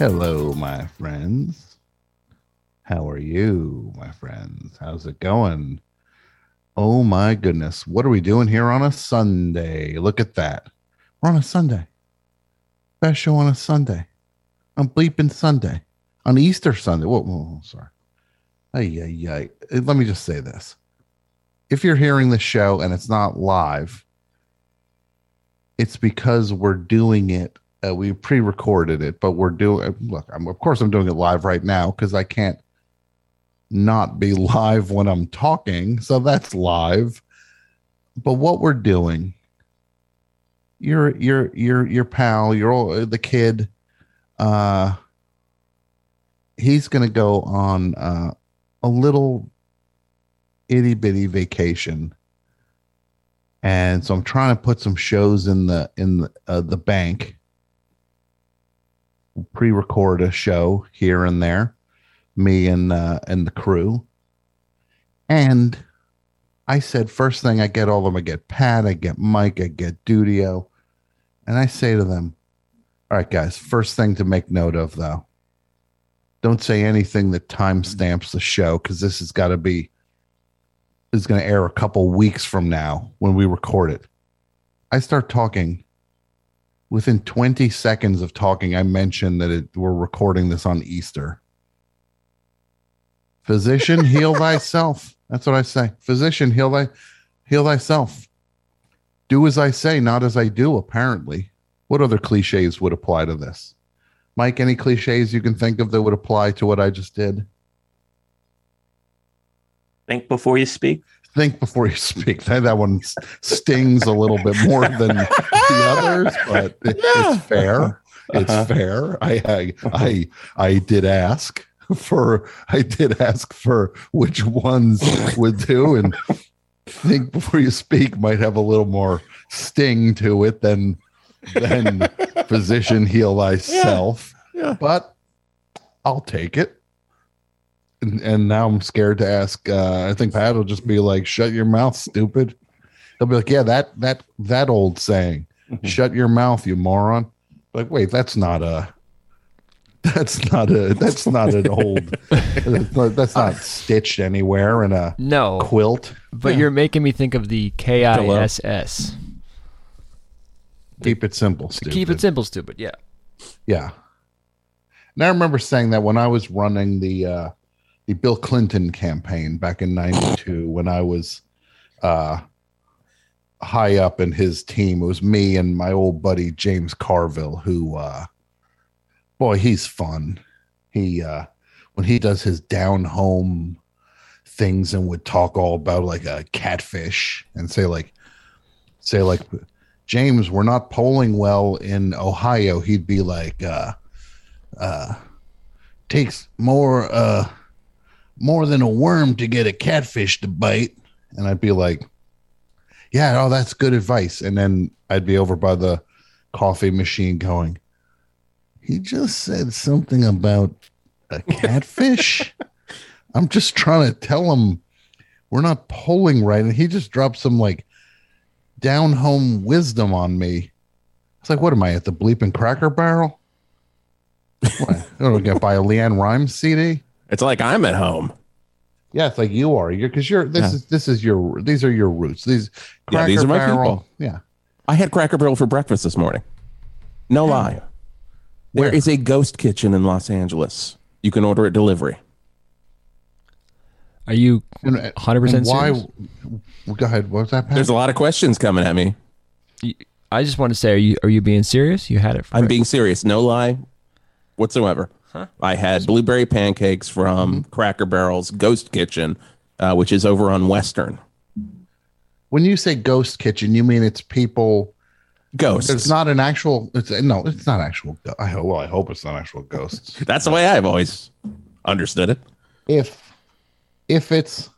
Hello, my friends. How are you, my friends? How's it going? Oh my goodness. What are we doing here on a Sunday? Look at that. We're on a Sunday. Best show on a Sunday. On Bleeping Sunday. On Easter Sunday. Whoa, whoa, whoa sorry. Ay, ay, ay. Eh, let me just say this. If you're hearing the show and it's not live, it's because we're doing it uh, we pre-recorded it, but we're doing. Look, I'm, of course, I'm doing it live right now because I can't not be live when I'm talking. So that's live. But what we're doing, your your your your pal, your the kid, uh, he's gonna go on uh, a little itty bitty vacation and so I'm trying to put some shows in the in the, uh, the bank pre-record a show here and there, me and uh, and the crew. And I said, first thing I get all of them, I get Pat, I get Mike, I get Dudio, and I say to them, "All right, guys, first thing to make note of though, don't say anything that timestamps the show because this has got to be is going to air a couple weeks from now when we record it." I start talking within 20 seconds of talking, I mentioned that it, we're recording this on Easter. Physician, heal thyself. That's what I say. Physician, heal thy, heal thyself. Do as I say, not as I do. Apparently, what other cliches would apply to this? Mike, any cliches you can think of that would apply to what I just did? Think before you speak think before you speak. That, that one stings a little bit more than the others, but it, it's fair. It's uh-huh. fair. I, I I I did ask for I did ask for which ones would do, and think before you speak might have a little more sting to it than than physician heal thyself. Yeah. yeah. But I'll take it and, and now I'm scared to ask. Uh, I think Pat will just be like, "Shut your mouth, stupid." He'll be like, "Yeah, that that that old saying, mm-hmm. shut your mouth, you moron." Like, wait, that's not a. That's not a. That's not an old. that's not stitched anywhere in a no quilt. But yeah. you're making me think of the K I S S. Keep it simple. Stupid. Keep it simple, stupid. Yeah. Yeah. And I remember saying that when I was running the uh, the Bill Clinton campaign back in 92 when I was uh, high up in his team. It was me and my old buddy James Carville, who, uh, boy, he's fun. He, uh, when he does his down home things and would talk all about like a catfish and say, like, say, like, James, we're not polling well in Ohio. He'd be like, uh, uh, takes more, uh, more than a worm to get a catfish to bite. And I'd be like, yeah, oh, that's good advice. And then I'd be over by the coffee machine going, he just said something about a catfish. I'm just trying to tell him we're not polling right. And he just dropped some like down home wisdom on me. It's like, what am I at the bleeping cracker barrel? what? Am I going to buy a LeAnn Rimes CD? It's like I'm at home. Yeah, it's like you are. You're because you're this yeah. is this is your these are your roots. These yeah, these are my Barrel, people. Yeah. I had Cracker Barrel for breakfast this morning. No yeah. lie. There Where? is a ghost kitchen in Los Angeles. You can order it delivery. Are you 100% uh, why, Go ahead. What was that? Pat? There's a lot of questions coming at me. I just want to say, are you are you being serious? You had it. I'm being serious. No lie whatsoever. Huh? I had blueberry pancakes from mm-hmm. Cracker Barrel's Ghost Kitchen, uh, which is over on Western. When you say Ghost Kitchen, you mean it's people Ghosts. It's not an actual. It's no. It's not actual. I hope. Well, I hope it's not actual ghosts. That's the way I've always understood it. if if it's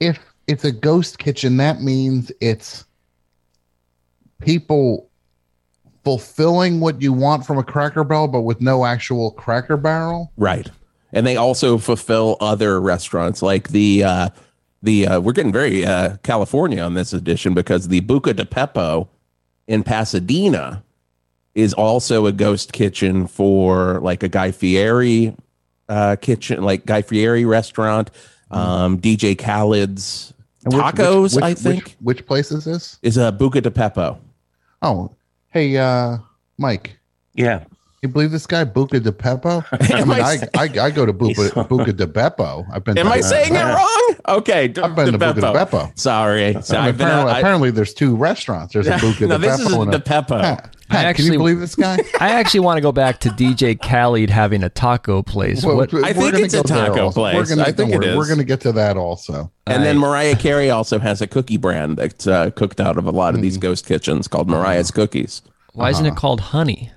if it's a ghost kitchen that means it's people fulfilling what you want from a cracker barrel but with no actual cracker barrel Right. And they also fulfill other restaurants like the uh the uh we're getting very uh California on this edition because the Buca de Pepo in Pasadena is also a ghost kitchen for like a Guy Fieri uh kitchen like Guy Fieri restaurant um DJ Khaled's which- tacos which- which- I think which, place is this is a Buca de Pepo. oh hey uh mike Yeah. you believe this guy Buca de Pepo? I mean, I I, I, I go to Buca, Buca de Beppo. I've been. Am to I that. saying it wrong? Okay, I've been to Buca de Beppo. Sorry. So I've been apparently, I- apparently, there's two restaurants. There's a Buca no, de this is Beppo and the a Pepo. Pat, I Pat, can you believe this guy? I actually want to go back to DJ Khaled having a taco place. Well, what? I think it's a taco place. We're gonna, I think don't it worry, is. We're going to get to that also. And then Mariah Carey also has a cookie brand that's uh, cooked out of a lot of Mm-hmm. these ghost kitchens called Mariah's Cookies. Why isn't it called honey?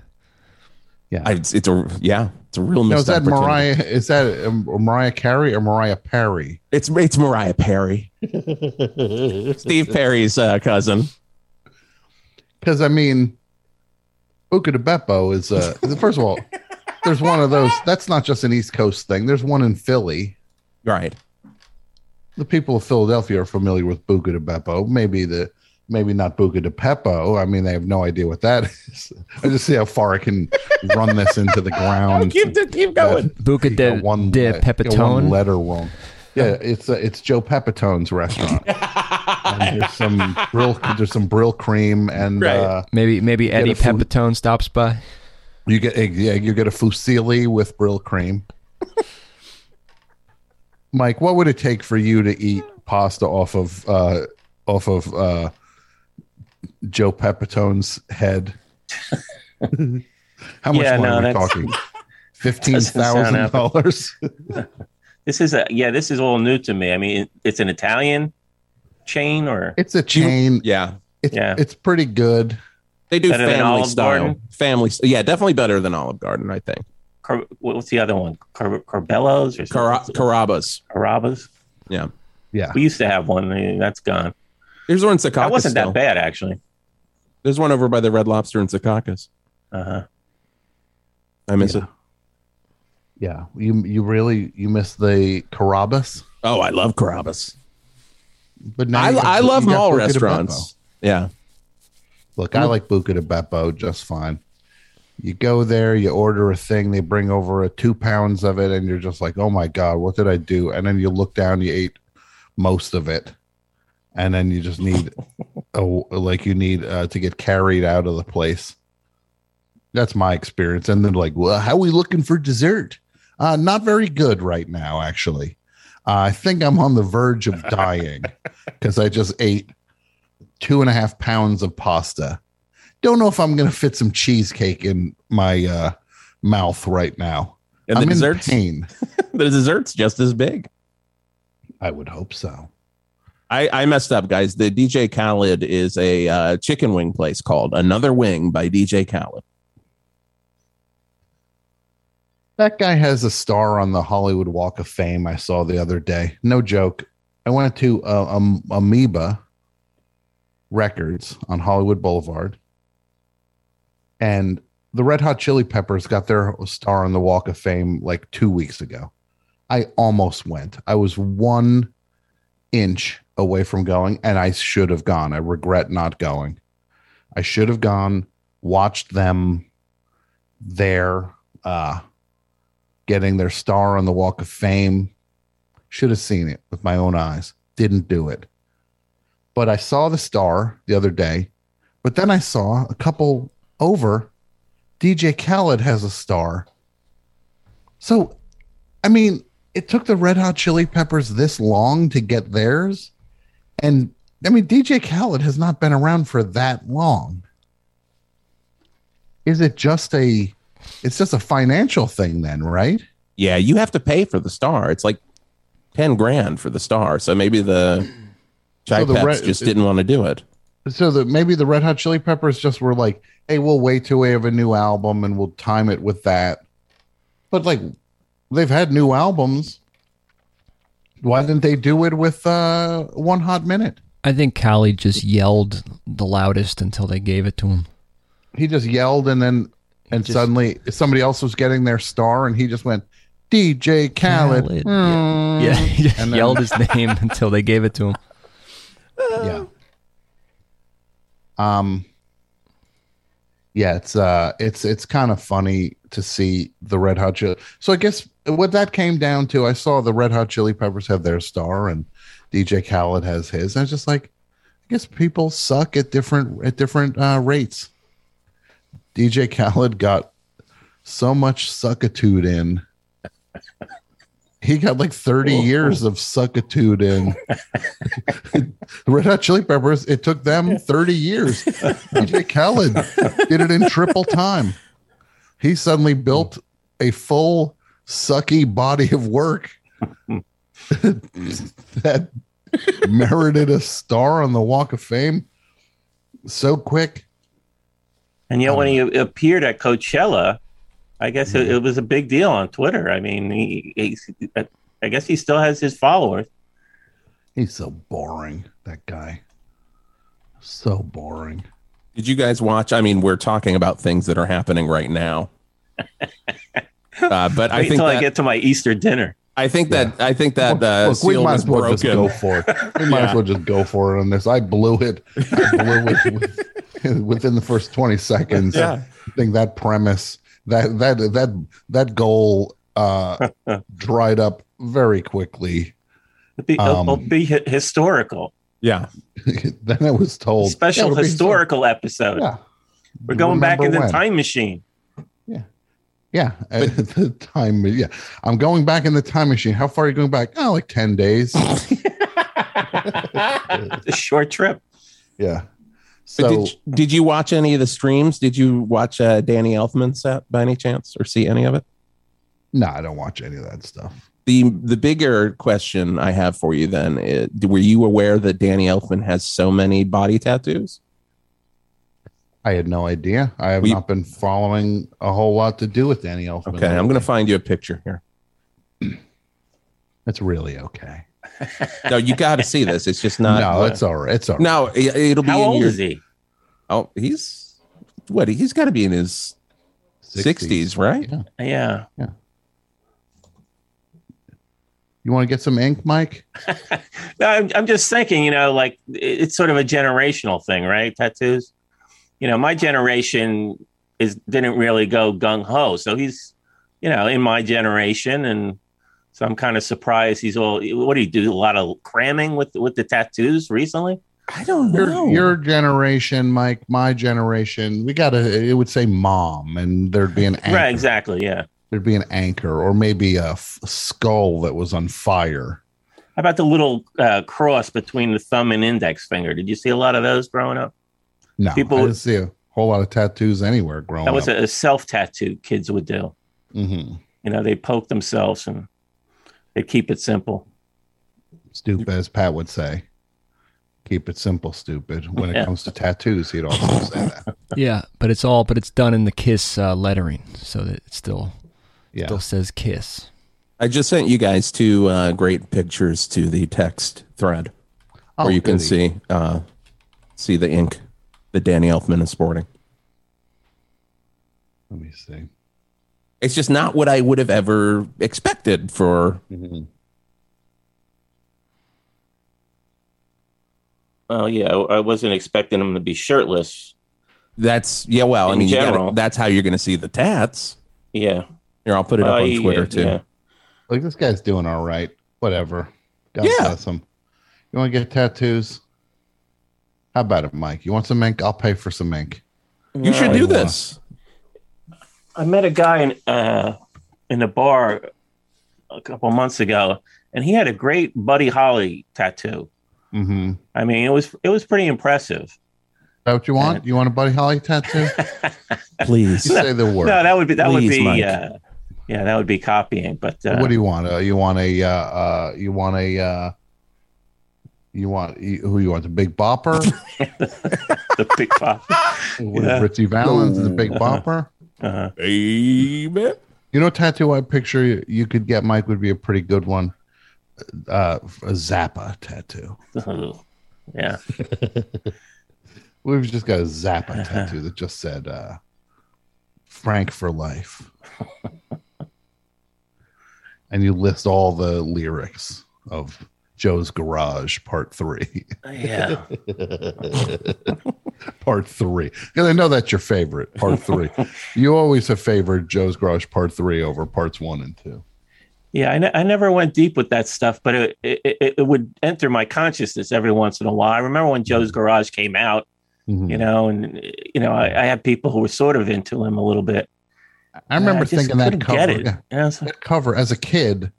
Yeah. I, it's, it's a yeah, it's a real no, is that. Mariah? Is that um, Mariah Carey or Mariah Perry? It's it's Mariah Perry, Steve Perry's uh, cousin. Because I mean, Buca de Beppo is. Uh, first of all, there's one of those. That's not just an East Coast thing. There's one in Philly. Right. The people of Philadelphia are familiar with Buca de Beppo. Maybe the maybe not Buca de Pepo. I mean, they have no idea what that is. I just see how far I can run this into the ground. keep keep going. Buca You de, one de le- you got one Pepitone. letter wrong. Yeah, it's uh, it's Joe Pepitone's restaurant. and there's some brill there's some Brylcreem and Right. uh, Maybe maybe Eddie a food- Pepitone stops by. you get yeah you get a fusilli with Brylcreem. Mike, what would it take for you to eat pasta off of uh, off of uh, Joe Pepitone's head? How much Yeah, money no, are we that's- talking? Fifteen Doesn't sound thousand dollars. This is a yeah. This is all new to me. I mean, it's an Italian chain, or It's a chain. Yeah, It's Yeah. it's pretty good. they do Better than family Olive style. Garden? Family. Yeah, definitely better than Olive Garden. I think. Car- what's the other one? Car- Corbello's or Car- something? Carrabba's. Carrabba's. Yeah. Yeah. We used to have one. eh, That's gone. There's one in Secaucus. That wasn't still. that bad, actually. There's one over by the Red Lobster in Secaucus. Uh huh. I miss Yeah. it. Yeah. You you really you miss the Carrabba's? Oh, I love Carrabba's. But now I, I love mall restaurants. Yeah. Look, I like Buca de Beppo just fine. You go there, you order a thing, they bring over a two pounds of it, and you're just like, oh my God, what did I do? And then you look down, you ate most of it. And then you just need, a, like, you need uh, to get carried out of the place. That's my experience. And then, like, well, how are we looking for dessert? Uh, not very good right now, actually. Uh, I think I'm on the verge of dying because I just ate two and a half pounds of pasta. Don't know if I'm going to fit some cheesecake in my uh, mouth right now. And I'm the desserts, pain. the desserts just as big. I would hope so. I, I messed up, guys. The DJ Khaled is a uh, chicken wing place called Another Wing by DJ Khaled. That guy has a star on the Hollywood Walk of Fame. I saw the other day. No joke. I went to uh, um, Amoeba Records on Hollywood Boulevard, and the Red Hot Chili Peppers got their star on the Walk of Fame like two weeks ago. I almost went. I was one inch away from going, and I should have gone. I regret not going. I should have gone, watched them there, uh, getting their star on the Walk of Fame. Should have seen it with my own eyes. Didn't do it. But I saw the star the other day. But then I saw a couple over. DJ Khaled has a star. So, I mean, it took the Red Hot Chili Peppers this long to get theirs. And I mean, DJ Khaled has not been around for that long. Is it just a it's just a financial thing then, right? Yeah, you have to pay for the star. It's like 10 grand for the star. So maybe the So the Chipettes re- just didn't want to do it. so that maybe the Red Hot Chili Peppers just were like, "Hey, we'll wait till we have a new album and we'll time it with that." But like, they've had new albums. Why didn't they do it with uh, One Hot Minute? I think Khaled just yelled the loudest until they gave it to him. He just yelled, and then and just- suddenly somebody else was getting their star, and he just went, "DJ Khaled." Khaled, Hmm. Yeah, he just And then- yelled his name until they gave it to him. yeah um yeah it's uh it's it's kind of funny to see the red hot chili so i guess what that came down to i saw the red hot chili peppers have their star and dj khaled has his and i was just like i guess people suck at different at different uh rates dj khaled got so much suckitude in he got like 30 years of suckitude in Red Hot Chili Peppers, it took them 30 years. DJ Khaled did it in triple time. He suddenly built a full sucky body of work that merited a star on the Walk of Fame so quick. And yet, when he appeared at Coachella, I guess it, Mhm. it was a big deal on Twitter. I mean, he, he's, I guess he still has his followers. He's so boring, that guy. So boring. Did you guys watch? I mean, we're talking about things that are happening right now. Uh, but I think until I that, get to my Easter dinner. I think that I think that uh, Look, we seal might as well just broken. go for it. We might Yeah. as well just go for it on this. I blew it. I blew it with- within the first 20 seconds. Yeah. I think that premise, that that that that goal uh dried up very quickly. It'll be, Um, it'll be hi- historical, Yeah. then I was told special "Yeah, it'll historical episode. Yeah. We're going back in the when. time machine. Yeah, at the time. Yeah, I'm going back in the time machine. How far are you going back? Oh, like ten days. It's a short trip. yeah. So did, did you watch any of the streams? Did you watch uh, Danny Elfman set by any chance or see any of it? no, I don't watch any of that stuff. The the bigger question I have for you then is, were you aware that Danny Elfman has so many body tattoos? I had no idea. I have We- not been following a whole lot to do with Danny Elfman. Okay, I'm going to find you a picture here. That's really okay. No, you got to see this. It's just not. no, it's all right. It's all right. no. it- It'll be How in old your. is he? Oh, he's what? He's got to be in his 60s, right? Yeah. Yeah. You want to get some ink, Mike? No, I'm, I'm just thinking, you know, like it's sort of a generational thing, right? Tattoos. You know, my generation is didn't really go gung ho, so he's, you know, in my generation, and so I'm kind of surprised he's all. What do you do? A lot of cramming with with the tattoos recently. I don't Your, know. your generation, Mike, my generation, we got to, it would say mom, and there'd be an anchor. Right? Exactly. Yeah. There'd be an anchor or maybe a f- skull that was on fire. How about the little uh, cross between the thumb and index finger? Did you see a lot of those growing up? No, People- I didn't see a whole lot of tattoos anywhere growing That was up. a, a self tattoo kids would do. Mhm. You know, they poke themselves and they keep it simple. Stupid, as Pat would say. Keep it simple, stupid. When it Yeah. comes to tattoos, he'd also say that. Yeah, but it's all but it's done in the Kiss uh, lettering, so that it still Yeah. still says Kiss. I just sent you guys two uh, great pictures to the text thread Oh, where you can goody. see uh, see the ink that Danny Elfman is sporting. Let me see. It's just not what I would have ever expected for. Mhm. Well, yeah, I I wasn't expecting him to be shirtless. That's yeah. Well, I In mean, you general. gotta, that's how you're going to see the tats. Yeah. Here, I'll put it Well, up on he- Twitter too. yeah. Like this guy's doing all right. Whatever. God Yeah. bless him. You want to get tattoos? How about it, Mike? You want some ink? I'll pay for some ink. You should No, do I this. I met a guy in uh, in a bar a couple months ago, and he had a great Buddy Holly tattoo. Mm-hmm. I mean, it was it was pretty impressive. Is that what you want? You want a Buddy Holly tattoo? Please. You say the word. No, that would be that would be Mike. uh, yeah, that would be copying. But uh, what do you want? Uh, you want a uh, uh, you want a uh, You want who you want? The Big Bopper, The big Bopper. With Yeah. Ritchie Valens, and the Big Bopper. Uh-huh. Baby. You know, what tattoo I picture you, you could get, Mike, would be a pretty good one. Uh, a Zappa tattoo. yeah. We've just got a Zappa tattoo that just said uh, "Frank for life," and you list all the lyrics of Joe's Garage Part Three. Yeah. part Three, because I know that's your favorite. Part Three. you always have favored Joe's Garage Part Three over Parts One and Two. Yeah, I, ne- I never went deep with that stuff, but it, it it would enter my consciousness every once in a while. I remember when Joe's Garage came out, Mhm. you know, and you know, I, I had people who were sort of into him a little bit. I remember I thinking that cover. yeah. Like, that cover as a kid,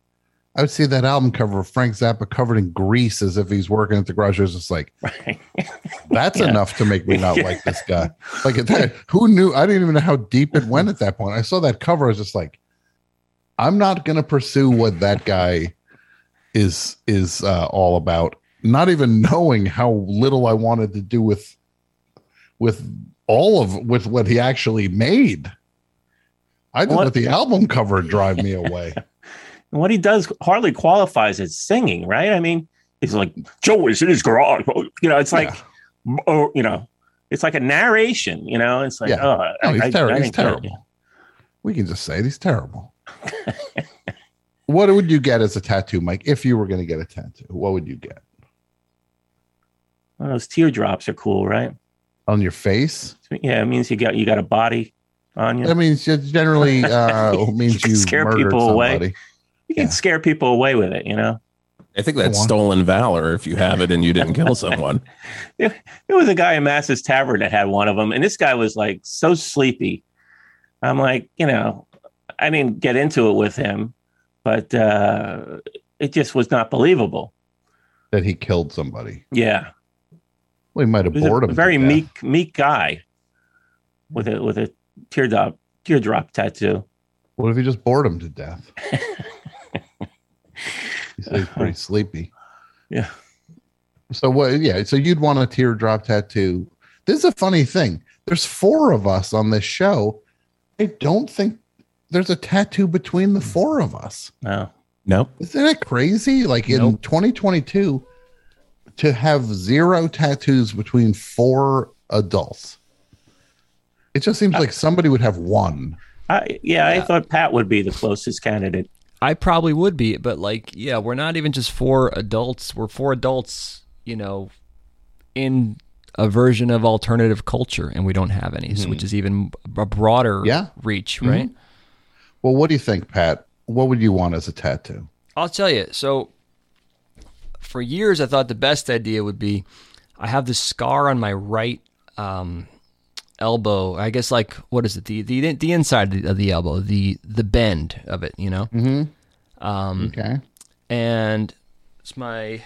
I would see that album cover of Frank Zappa covered in grease as if he's working at the garage. I was just like, that's Yeah. enough to make me not like this guy. Like at that, who knew? I didn't even know how deep it went at that point. I saw that cover. I was just like, I'm not going to pursue what that guy is is uh, all about. Not even knowing how little I wanted to do with with all of with what he actually made. I What- let the album cover drive me away. And what he does hardly qualifies as singing, right? I mean, he's like Joe is in his garage. You know, it's like, oh, you know, it's like a narration. You know, it's like, Yeah. oh, No, he's terri- he's didn't get it. terrible. We can just say he's terrible. what would you get as a tattoo, Mike? If you were going to get a tattoo, what would you get Well, those teardrops are cool, right? on your face? Yeah, it means you got you got a body on you. That means it generally uh, means You you scare people away. Somebody. you can yeah. scare people away with it. You know, I think that's stolen valor if you have it and you didn't kill someone. there was a guy in Mass's Tavern that had one of them, and this guy was like so sleepy. I'm like, you know, I didn't get into it with him, but uh, it just was not believable. That he killed somebody. Yeah, Well, he might have bored a him. to very meek, meek guy with a with a teardrop teardrop tattoo. What if he just bored him to death? he said he's pretty sleepy. Yeah. So what? Yeah. So you'd want a teardrop tattoo. This is a funny thing. There's four of us on this show. I don't think there's a tattoo between the four of us. No, No. Isn't that crazy? Like in Nope. 2022, to have zero tattoos between four adults. It just seems like somebody would have one. I yeah, I thought Pat would be the closest candidate. I probably would be, but like, yeah, we're not even just four adults. We're four adults, you know, in a version of alternative culture, and we don't have any, so, which is even a broader Yeah. reach, right? Well, what do you think, Pat? What would you want as a tattoo? I'll tell you. So, for years, I thought the best idea would be I have this scar on my right um, elbow. I guess like what is it? The the the inside of the elbow, the the bend of it. You know. Mm-hmm. Um, Okay. and it's my I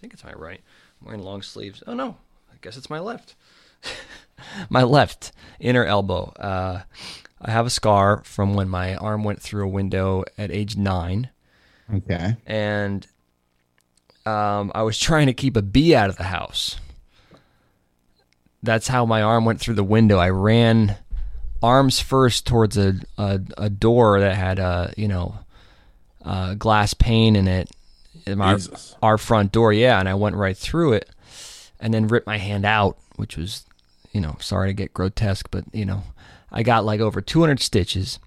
think it's my right. I'm wearing long sleeves. Oh no, I guess it's my left. my left inner elbow. Uh, I have a scar from when my arm went through a window at age nine, Okay. and um, I was trying to keep a bee out of the house. That's how my arm went through the window. I ran arms first towards a a, a door that had a you know uh, glass pane in it. in our, our front door, yeah, and I went right through it, and then ripped my hand out, which was, you know, sorry to get grotesque, but you know, I got like over 200 stitches.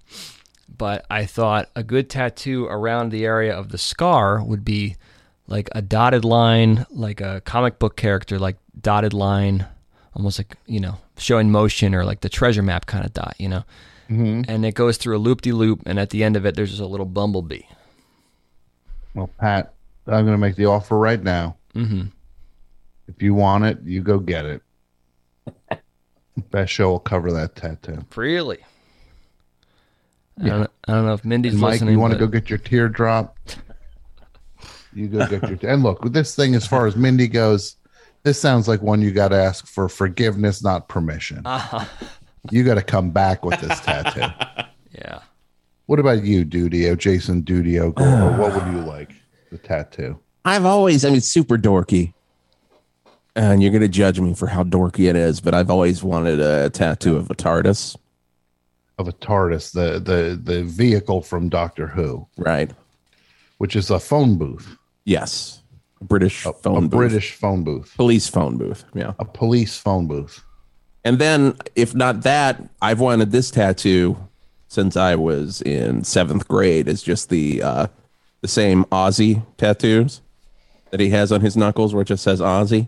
But I thought a good tattoo around the area of the scar would be like a dotted line, like a comic book character, like dotted line, almost like you know, showing motion or like the treasure map kind of dot, you know. Mm-hmm. And it goes through a loop de loop, and at the end of it, there's just a little bumblebee. Well, Pat, I'm going to make the offer right now. hmm If you want it, you go get it. Best show will cover that tattoo. Really? I, don't, I don't know if Mindy's And Mike, listening. you want to but- go get your teardrop? You go get your. and look, with this thing, as far as Mindy goes, this sounds like one you got to ask for forgiveness, not permission. Uh-huh. You got to come back with this tattoo. Yeah. What about you, Dudio, Jason Dudio? Or what would you like? The tattoo. I've always, I mean, super dorky. And you're going to judge me for how dorky it is, but I've always wanted a tattoo of a TARDIS. Of a TARDIS, the the the vehicle from Doctor Who, Right. which is a phone booth, Yes. British a, phone a booth. British phone booth, police phone booth. Yeah. a police phone booth. And then, if not that, I've wanted this tattoo since I was in seventh grade. It's just the uh, the same Aussie tattoos that he has on his knuckles, where it just says Aussie.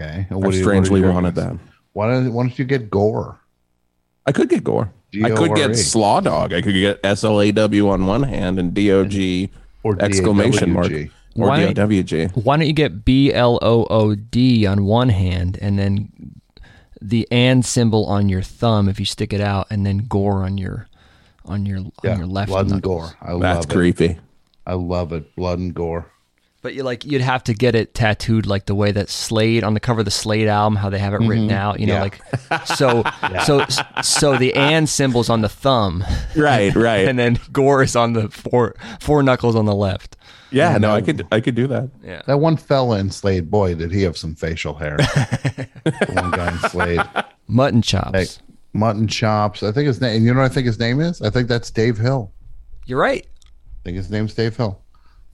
Okay, and I what do you- what strangely your wanted ratings? that. Why don't Why don't you get Gore? I could get Gore. I could G-O-R-E. get Slaw Dog. I could get S L A W on one hand and D O G Or exclamation mark DAWG. or Why- D O W G. Why don't you get B L O O D on one hand and then the and symbol on your thumb if you stick it out, and then gore on your on your Yeah, on your left blood and knuckles. gore. I That's love it. creepy. I love it. Blood and gore. But you like you'd have to get it tattooed like the way that Slade on the cover of the Slade album, how they have it written out. You know, Mm-hmm. Yeah. like so so so the and symbol's on the thumb, Right, right. and then gore is on the four four knuckles on the left. yeah, no, I could I could do that. Yeah. That one fella in Slade, boy, did he have some facial hair. the one guy in Slade. Mutton chops. Hey, mutton chops. I think his name. You know what I think his name is? I think that's Dave Hill. You're right. I think his name's Dave Hill.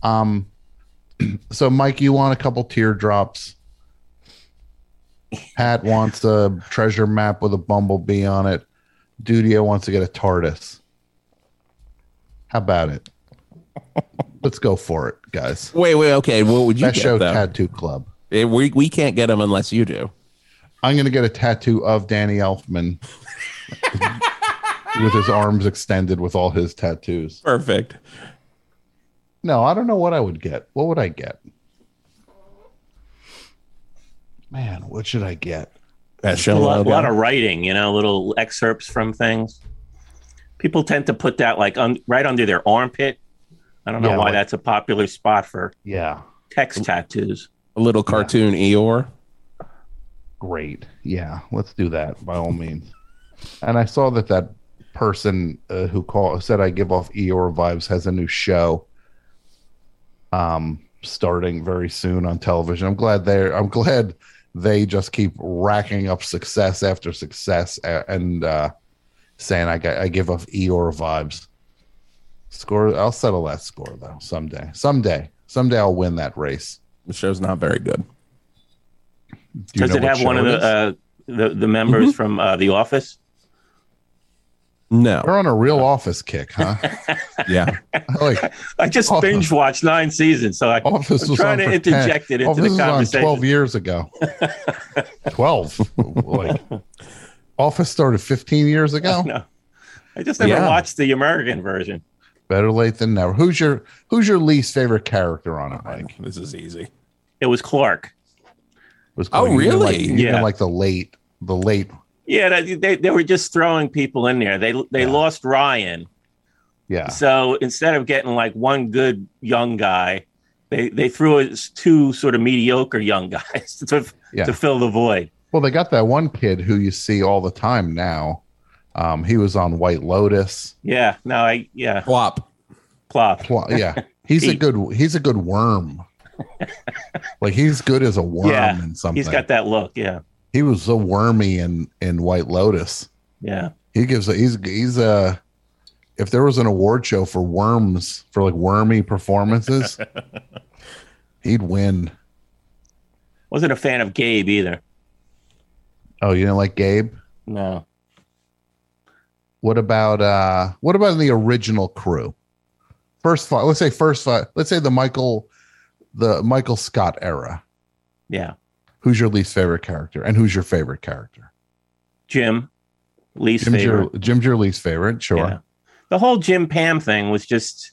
Um, so Mike, you want a couple teardrops. Pat wants a treasure map with a bumblebee on it. Dudio wants to get a TARDIS. How about it? Let's go for it, guys. Wait, wait, okay. What would you Best get show though? tattoo club. Eh, We we can't get them unless you do. I'm gonna get a tattoo of Danny Elfman with his arms extended with all his tattoos. Perfect. No, I don't know what I would get. What would I get? Man, what should I get? That a lot, logo. lot of writing, you know, little excerpts from things. People tend to put that like un, right under their armpit. I don't know Yeah, why like- that's a popular spot for Yeah, text tattoos. a little cartoon Eeyore. great. Yeah, let's do that by all means. And I saw that that person uh, who called said I give off Eeyore vibes has a new show um starting very soon on television. I'm glad they're I'm glad they just keep racking up success after success and uh saying I got I give off Eeyore vibes. Score I'll settle that score though someday. Someday. Someday I'll win that race. The show's not very good. Do you Does know it what have one of the uh, the, the members Mm-hmm. from uh, The Office? No. We're on a real office kick, huh? Yeah. like I just Office. binge watched nine seasons, so I, Office I'm was trying to for 10. interject it into Office the was on conversation. 12 years ago. 12. like Office started 15 years ago. No, I just never Yeah. watched the American version. Better late than never. Who's your Who's your least favorite character on it, Mike? This is easy. It was Clark. Was Oh, even really? Like, Yeah. like the late, the late. Yeah, they, they, they were just throwing people in there. They they Yeah. lost Ryan, Yeah, so instead of getting like one good young guy, they they threw us two sort of mediocre young guys to Yeah. to fill the void. Well, they got that one kid who you see all the time now. Um, he was on White Lotus. Yeah, no, I yeah, Plop. plop. Well, yeah, he's a good. He's a good worm. like he's good as a worm Yeah, in something. He's got that look. Yeah, he was so wormy in in White Lotus. yeah. He gives a he's he's a if there was an award show for worms for like wormy performances, he'd win. Wasn't a fan of Gabe either. Oh, you didn't like Gabe? No. What about uh what about the original crew? First five, let's say first five, let's say the Michael the Michael Scott era. Yeah. Who's your least favorite character? And who's your favorite character? Jim, least Jim's favorite. your Jim's your least favorite, sure. Yeah. The whole Jim Pam thing was just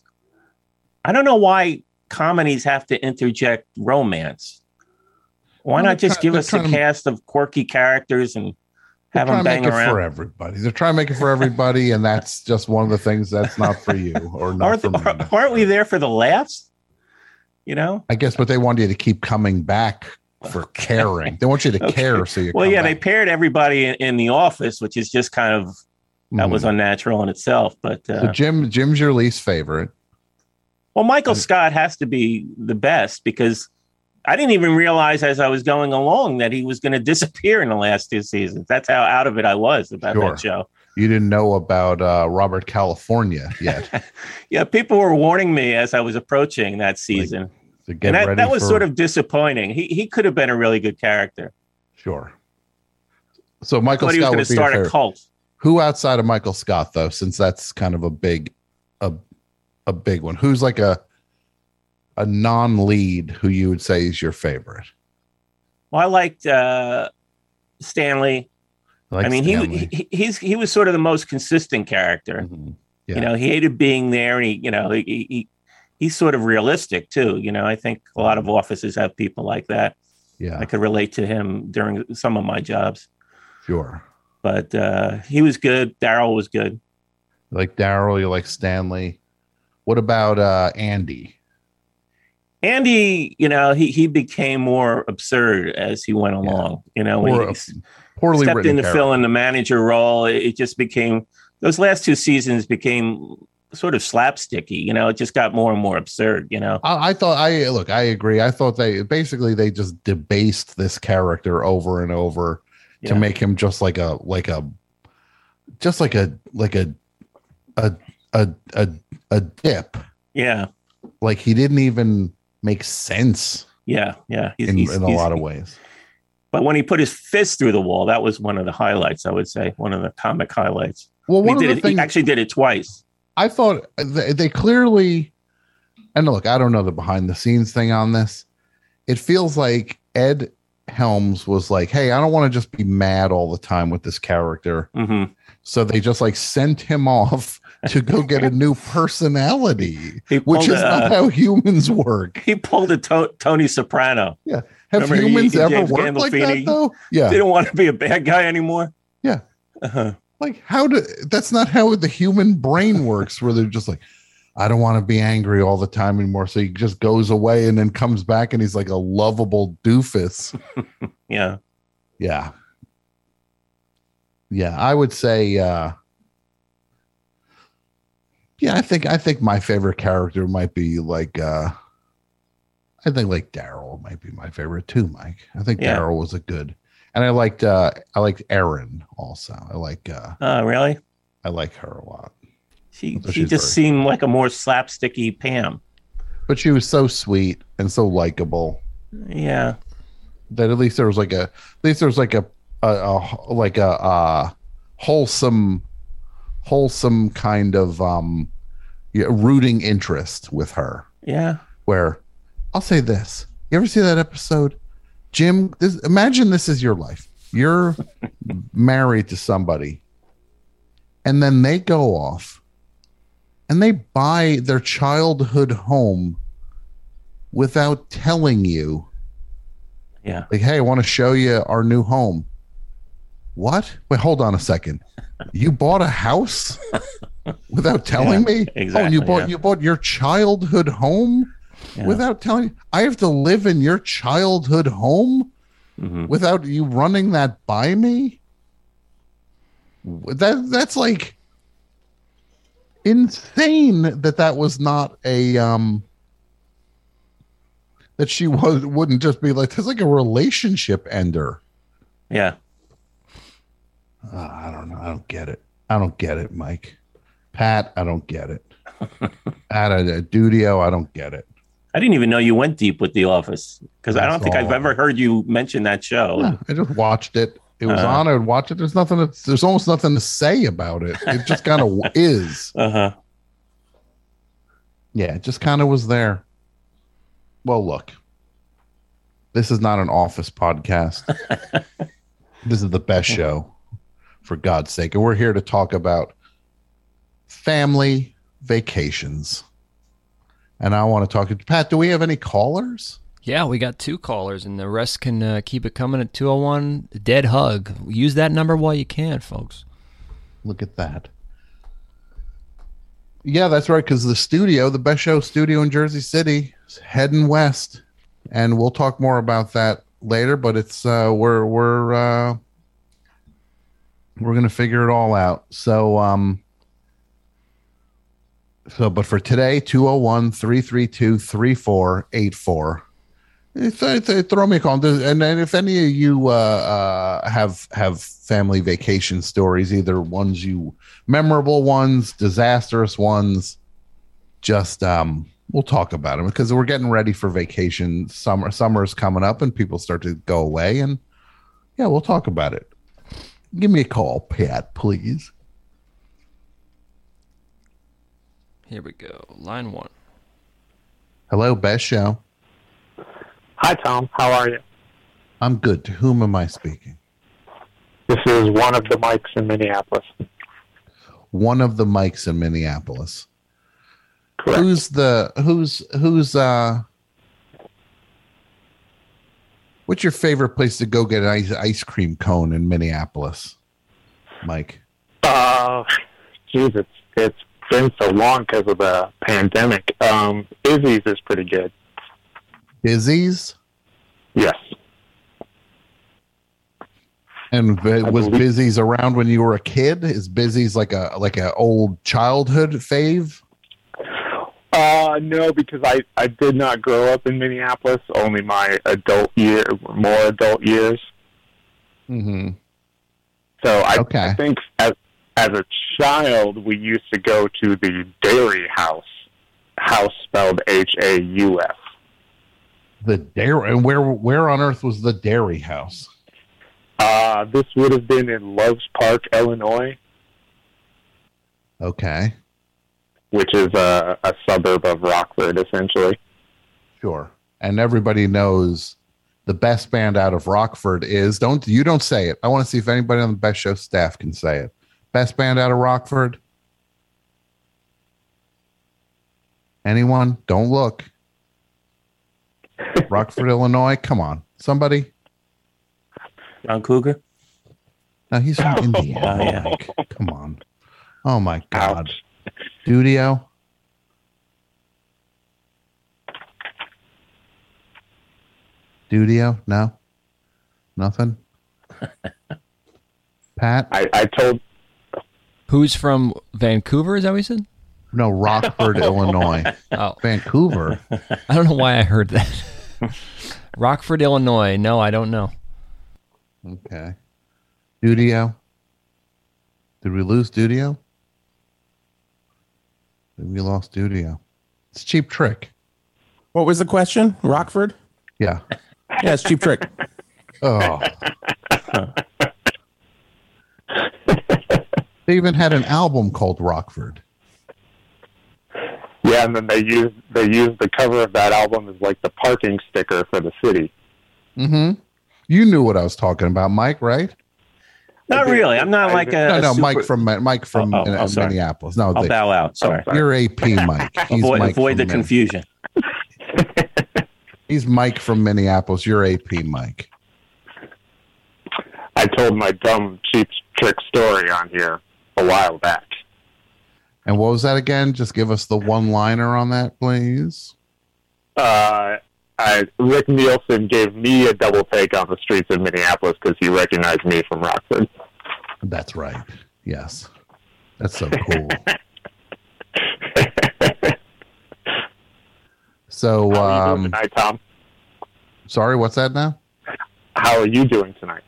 I don't know why comedies have to interject romance. Why Well, not just try- give us a to- cast of quirky characters and have them bang make it for everybody. They're trying to make it for everybody, and that's just one of the things that's not for you or not Aren't, for me. aren't we there for the laughs? You know? I guess, but they want you to keep coming back for caring. They want you to Okay. care, so you. Well, yeah, they paired everybody in, in the office, which is just kind of that was Mhm. unnatural in itself. But uh, So Jim, Jim's your least favorite. Well, Michael Scott has to be the best because I didn't even realize as I was going along that he was going to disappear in the last two seasons. That's how out of it I was about Sure. that show. You didn't know about uh, Robert California yet. Yeah, people were warning me as I was approaching that season. To get and that, that was for- sort of disappointing. He he could have been a really good character. sure. So Michael Thought he was Scott going to start a cult. Who outside of Michael Scott though, since that's kind of a big, a, a big one. Who's like a, a non-lead who you would say is your favorite? Well, I liked uh, Stanley. Like I mean, he, Stanley. he he's he was sort of the most consistent character. Mhm. Yeah. You know, he hated being there, and he, you know, he, he he's sort of realistic too. You know, I think a lot of offices have people like that. yeah, I could relate to him during some of my jobs. sure. But uh, he was good. Daryl was good. You like Daryl, you like Stanley. What about uh, Andy? Andy, you know, he he became more absurd as he went along. You know, when Poor- he Poorly stepped in to character. fill in the manager role, it, it just became those last two seasons became sort of slapsticky. You know, it just got more and more absurd. You know, I, I thought I look. I agree. I thought they basically they just debased this character over and over to make him just like a like a just like a like a a a a, a dip. yeah, Like he didn't even make sense yeah, yeah. He's, in, he's- in a lot of ways. But when he put his fist through the wall, that was one of the highlights. I would say one of the comic highlights. Well, He of did the it. He actually did it twice. I thought they, they clearly, and look, I don't know the behind the scenes thing on this. It feels like Ed Helms was like, "Hey, I don't want to just be mad all the time with this character," hmm so they just like sent him off to go get a new personality, which is a- not how humans work. He pulled a to- Tony Soprano. Yeah, have Remember humans he- ever James worked like that though? Yeah, Didn't want to be a bad guy anymore. Yeah. Uh-huh. Like how do that's not how the human brain works where they're just like i don't want to be angry all the time anymore so he just goes away and then comes back and he's like a lovable doofus Yeah. yeah yeah i would say uh yeah i think i think my favorite character might be like uh i think like daryl might be my favorite too mike i think Yeah. daryl was a good and i liked uh i liked erin also i like uh Oh, really? i like her a lot She So she just very- seemed like a more slapsticky Pam. but she was so sweet and so likable Yeah. that at least there was like a at least there was like a, a, a like a uh wholesome wholesome kind of um yeah, rooting interest with her Yeah. where i'll say this you ever see that episode jim this imagine this is your life. You're married to somebody and then they go off and they buy their childhood home without telling you. Yeah. like hey i want to show you our new home. What? Wait hold on a second. You bought a house without telling me? Oh, exactly, oh you bought yeah. you bought your childhood home Yeah. without telling i have to live in your childhood home Mhm. without you running that by me? That that's like insane that that was not a um that she was wouldn't just be like that's like a relationship ender. Yeah. Uh, i don't know. I don't get it. I don't get it mike. Pat i don't get it. Pat uh, dudio i don't get it I didn't even know you went deep with The Office because I don't think I've ever heard you mention that show. Yeah, I just watched it. It was Uh. on. I would watch it. There's nothing. To, there's almost nothing to say about it. It just kind of is. Uh huh. Yeah, it just kind of was there. Well, look, this is not an office podcast. this is the best show, for God's sake. And we're here to talk about family vacations. And I want to talk to Pat. Do we have any callers? Yeah, we got two callers, and the rest can uh, keep it coming at 201 Dead Hug. Use that number while you can, folks. Look at that. Yeah, that's right. Because the studio, the best show studio in Jersey City, is heading west, and we'll talk more about that later. But it's uh, we're we're uh, we're gonna figure it all out. So um, so but for today, 201 332 3484. Th- th- Throw me a call, and then if any of you uh, uh, have have family vacation stories, either ones you memorable ones, disastrous ones, just um, we'll talk about them because we're getting ready for vacation. Summer summer's coming up, and people start to go away, and yeah, we'll talk about it. Give me a call, Pat, please. Here we go. Line one. Hello, best show. Hi, Tom. How are you? I'm good. To whom am I speaking? This is one of the mics in Minneapolis. One of the mics in Minneapolis. Correct. Who's the who's who's uh What's your favorite place to go get an ice, ice cream cone in Minneapolis, Mike? Uh, geez, it's it's been so long because of the pandemic. Um, Izzy's is pretty good. Busy's Yes. and v- was believe- Busy's around when you were a kid? Is Busy's like a like a old childhood fave? Uh, no, because I I did not grow up in Minneapolis. Only my adult year, more adult years. Mm-hmm. So I, Okay. I think as as a child, we used to go to the Dairy House. House spelled H A U S. The dairy and where where on earth was the dairy house? Uh, this would have been in Loves Park, Illinois, Okay, which is a, a suburb of Rockford, essentially. sure. And everybody knows the best band out of Rockford is don't you don't say it. I want to see if anybody on the best show staff can say it. Best band out of Rockford. Anyone? Don't look. Rockford, Illinois. Come on, somebody. John Cougar. No, he's from oh, Indiana. Oh, yeah. Come on. Oh my God. Ouch. Studio. Studio? No. Nothing. Pat? I, I told Who's from Vancouver? Is that what you said? No, Rockford, Illinois. Oh, Vancouver. I don't know why I heard that. Rockford, Illinois. No, I don't know. Okay. Studio. Did we lose Studio? Did we lost Studio? It's a cheap trick. What was the question? Rockford? Yeah. Yeah, it's cheap trick. Oh. they even had an album called Rockford. yeah, and then they used they used the cover of that album as like the parking sticker for the city. Mm-hmm. You knew what I was talking about, Mike, right? Not really. I'm not like did- a. no, no, super- Mike from Mike from Oh, oh, oh. Minneapolis. No, I'll the- bow out. Sorry. you're AP Mike. He's Avoid, Mike avoid the confusion. He's Mike from Minneapolis. You're AP Mike. I told my dumb cheap trick story on here a while back. And what was that again? Just give us the one liner on that, please. Uh, I, Rick Nielsen gave me a double take on the streets of Minneapolis because he recognized me from Rockford. That's right. Yes. That's so cool. So, How are you doing um, tonight, Tom? sorry, what's that now? How are you doing tonight?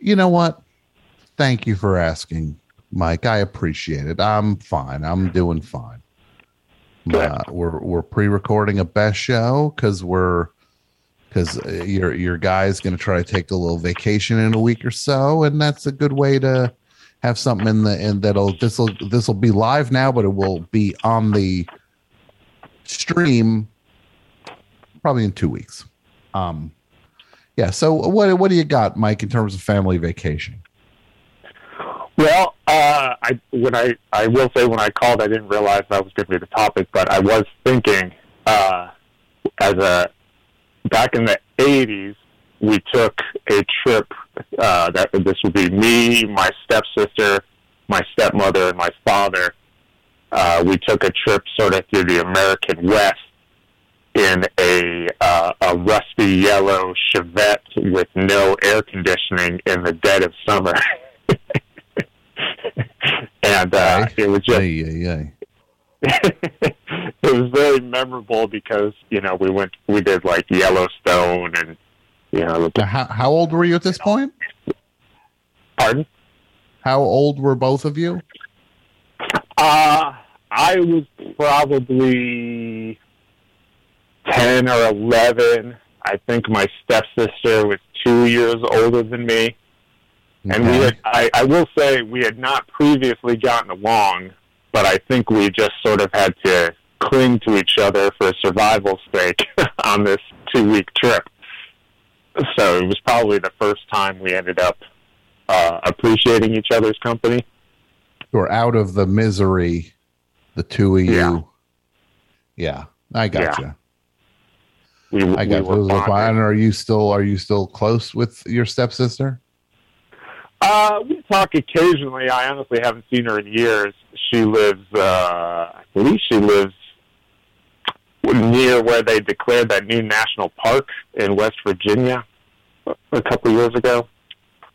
You know what? Thank you for asking, Mike. I appreciate it. I'm fine. I'm doing fine. Uh, we're we're pre-recording a best show because we're because your your guy's going to try to take a little vacation in a week or so, and that's a good way to have something in the and that'll this will this will be live now, but it will be on the stream probably in two weeks. Um, yeah. So what what do you got, Mike, in terms of family vacation? Well, uh, I when I I will say when I called, I didn't realize that was going to be the topic, but I was thinking uh, as a back in the '80s, we took a trip. Uh, that this would be me, my stepsister, my stepmother, and my father. Uh, we took a trip sort of through the American West in a uh, a rusty yellow Chevette with no air conditioning in the dead of summer. and uh, it was just Ay, ay, ay. it was very memorable because you know we went we did like Yellowstone and you know Now, how how old were you at this point? pardon How old were both of you? uh I was probably ten or eleven. I think my stepsister was two years older than me. And we had, I, I will say, we had not previously gotten along, but I think we just sort of had to cling to each other for survival's sake on this two week trip. So it was probably the first time we ended up uh, appreciating each other's company. Were out of the misery, the two of you. Yeah. Yeah, I got you. We, I got we you. were bonded. And are you still are you still close with your stepsister? Uh, we talk occasionally. I honestly haven't seen her in years. She lives, uh, I believe she lives near where they declared that new national park in West Virginia a couple years ago.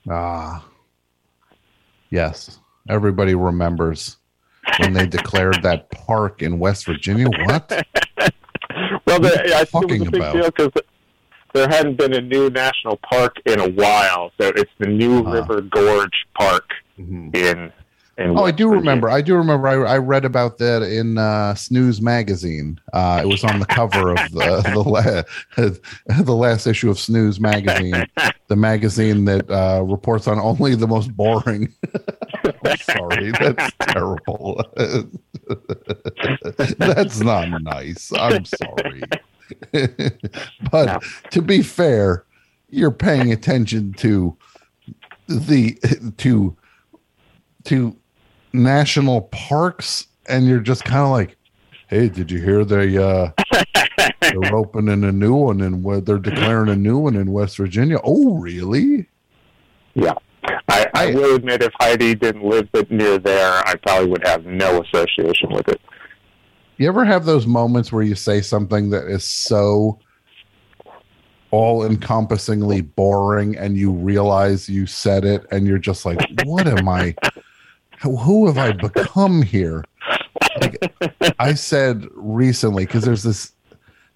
Ah, yes. Everybody remembers when they declared that park in West Virginia. What? Well, What the, are you I think it talking was a big about? deal because there hadn't been a new national park in a while. So it's the New Ah. River Gorge Park Mhm. in. in Oh, I do Virginia. remember. I do remember. I, I read about that in uh, Snooze magazine. Uh, it was on the cover of the the, la- the last issue of Snooze magazine, the magazine that uh, reports on only the most boring. I'm sorry, that's terrible. that's not nice. I'm sorry, but No. to be fair, you're paying attention to the to to national parks and you're just kind of like hey did you hear they uh they're opening a new one and where they're declaring a new one in west virginia oh really Yeah. I, I I- will admit if Heidi didn't live near there, I probably would have no association with it. You ever have those moments where you say something that is so all encompassingly boring and you realize you said it and you're just like what am i? Who- have i become here? Like i said recently because there's this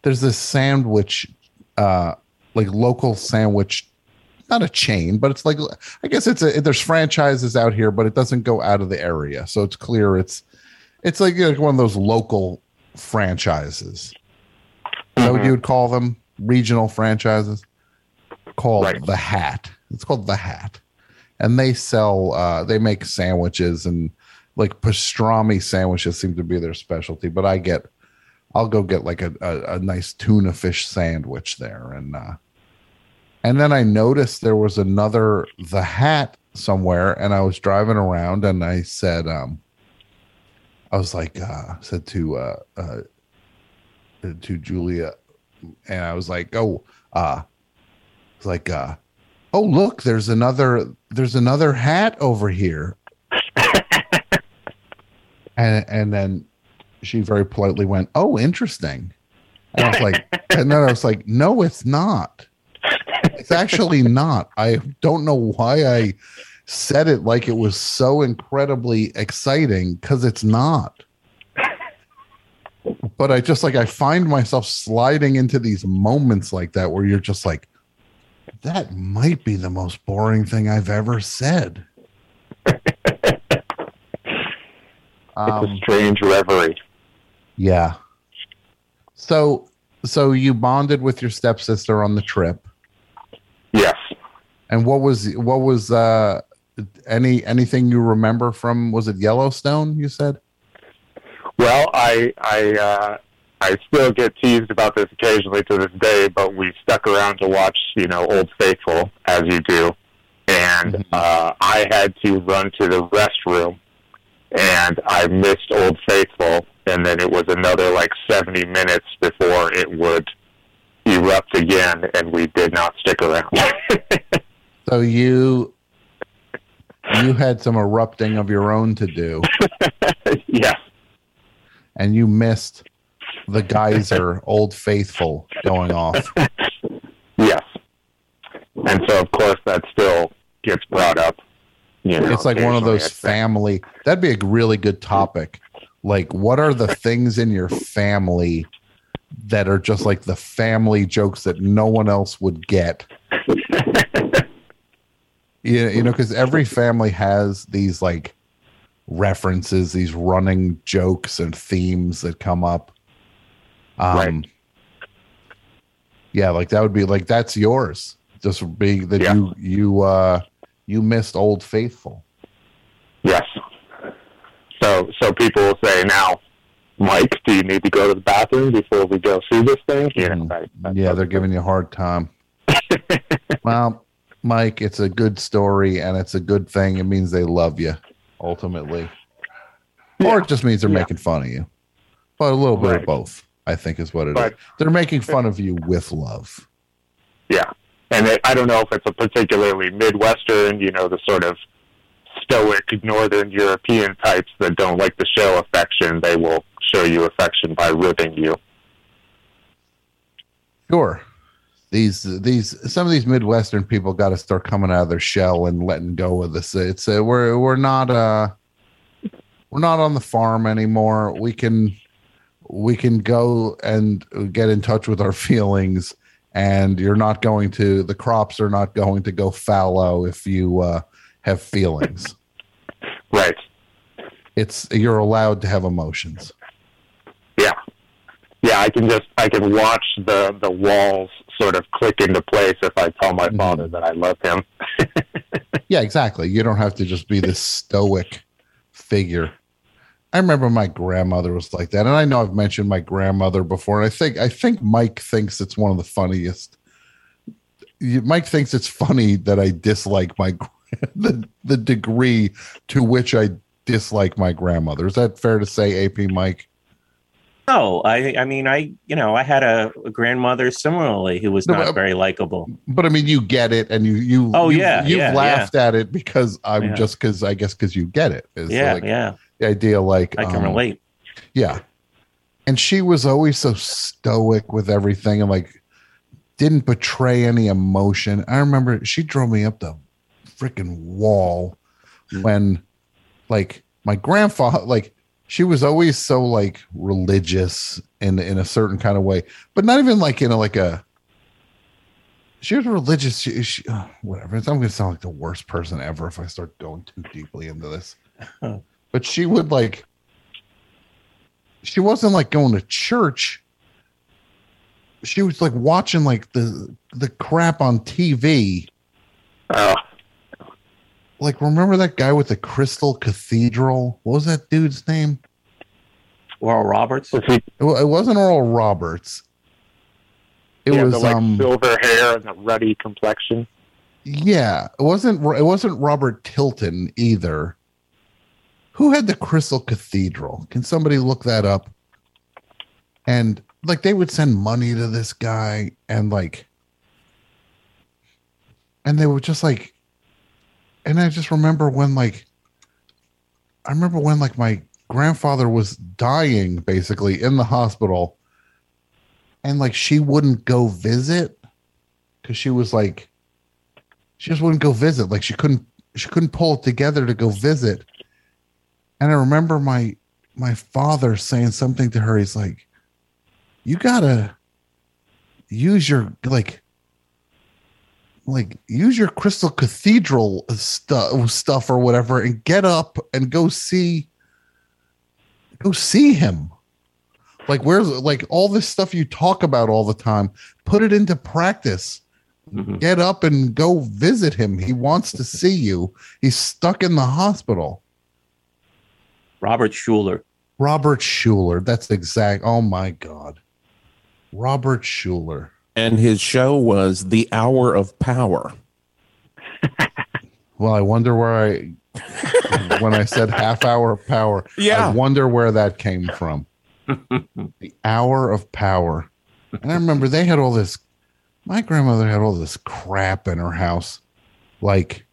there's this sandwich uh like local sandwich not a chain but it's like i guess it's a there's franchises out here but it doesn't go out of the area. So it's clear it's it's like, like one of those local franchises is that what you would call them? Regional franchises? Called Right. The Hat. It's called The Hat. And they sell, uh, they make sandwiches and like pastrami sandwiches seem to be their specialty. But I get, I'll go get like a, a, a nice tuna fish sandwich there. And, uh, and then I noticed there was another The Hat somewhere and I was driving around and I said, um, I was like, uh, said to, uh, uh, to Julia, and I was like, "Oh, uh, it's like, uh, oh look, there's another, there's another hat over here," and and then she very politely went, "Oh, interesting," and I was like, and then I was like, "No, it's not. It's actually not. I don't know why I said it like it was so incredibly exciting because it's not." but I just like I find myself sliding into these moments like that where you're just like, that might be the most boring thing I've ever said. it's Um, a strange reverie. yeah, So, so you bonded with your stepsister on the trip, Yes. and what was what was uh any anything you remember from? Was it Yellowstone? You said. Well, I I uh, I still get teased about this occasionally to this day, but we stuck around to watch, you know, Old Faithful as you do, and Mhm. uh, I had to run to the restroom, and I missed Old Faithful, and then it was another like seventy minutes before it would erupt again, and we did not stick around. So you you had some erupting of your own to do, yeah. and you missed the geyser, Old Faithful, going off. yes, and so of course that still gets brought up. You know, It's like one of those family. That'd be a really good topic. Like, what are the things in your family that are just like the family jokes that no one else would get? you, you know, because every family has these like references, these running jokes and themes that come up. Um, Right. Yeah, like that would be like that's yours. Just being that Yeah. you you uh you missed Old Faithful. Yes. So so people will say now, Mike, do you need to go to the bathroom before we go see this thing? Mhm. that- that yeah, they're giving you a hard time. well, Mike, it's a good story and it's a good thing. It means they love you ultimately. Or it just means they're Yeah. making fun of you. But a little bit of both, I think is what it is. But- They're making fun of you with love. Yeah, and it, I don't know if it's a particularly Midwestern, you know, the sort of stoic Northern European types that don't like to show affection. They will show you affection by ribbing you. Sure. These these some of these Midwestern people got to start coming out of their shell and letting go of this. It's uh, we're we're not uh we're not on the farm anymore. We can we can go and get in touch with our feelings, and you're not going to the crops are not going to go fallow if you uh, have feelings. Right. It's you're allowed to have emotions. Yeah. Yeah, I can just I can watch the the walls sort of click into place if I tell my father mm-hmm. that I love him. Yeah, exactly. You don't have to just be this stoic figure. I remember my grandmother was like that, and I know I've mentioned my grandmother before, and I think I think Mike thinks it's one of the funniest. You- Mike thinks it's funny that I dislike my the the degree to which I dislike my grandmother. Is that fair to say, AP Mike? No, I I mean I you know I had a, a grandmother similarly who was No, not but- very likable. But I mean, you get it, and you you Oh, you, yeah, you've yeah, laughed at it because I'm Yeah. just because I guess because you get it. Is Yeah, like yeah, the idea like I can um, relate. Yeah. And she was always so stoic with everything and like didn't betray any emotion. I remember she drove me up the freaking wall when like my grandfather like she was always so like religious in in a certain kind of way, but not even like in a like a she was religious. She, she, uh, whatever. I'm going to sound like the worst person ever if I start going too deeply into this. But she would like she wasn't like going to church. She was like watching like the the crap on TV. Oh, Like remember that guy with the Crystal Cathedral? What was that dude's name? Oral Roberts. It, it wasn't Earl Roberts. It yeah, was the like um silver hair and the ruddy complexion? yeah, it wasn't it wasn't Robert Tilton either. Who had the Crystal Cathedral? Can somebody look that up? And like they would send money to this guy and like and they were just like and I just remember when like I remember when like my grandfather was dying basically in the hospital. And like she wouldn't go visit because she was like she just wouldn't go visit. Like she couldn't she couldn't pull it together to go visit. And i remember my my father saying something to her. He's like you gotta use your like like use your crystal cathedral stuff stuff or whatever and get up and go see go see him Like where's like all this stuff you talk about all the time? Put it into practice. Mhm. Get up and go visit him. He wants to see you. He's stuck in the hospital. Robert Schuller. Robert Schuller. That's exact. Oh my God. Robert Schuller. And his show was The Hour of Power. Well, I wonder where I, when I said half hour of power, Yeah. I wonder where that came from. the hour of power. And I remember they had all this, my grandmother had all this crap in her house. Like,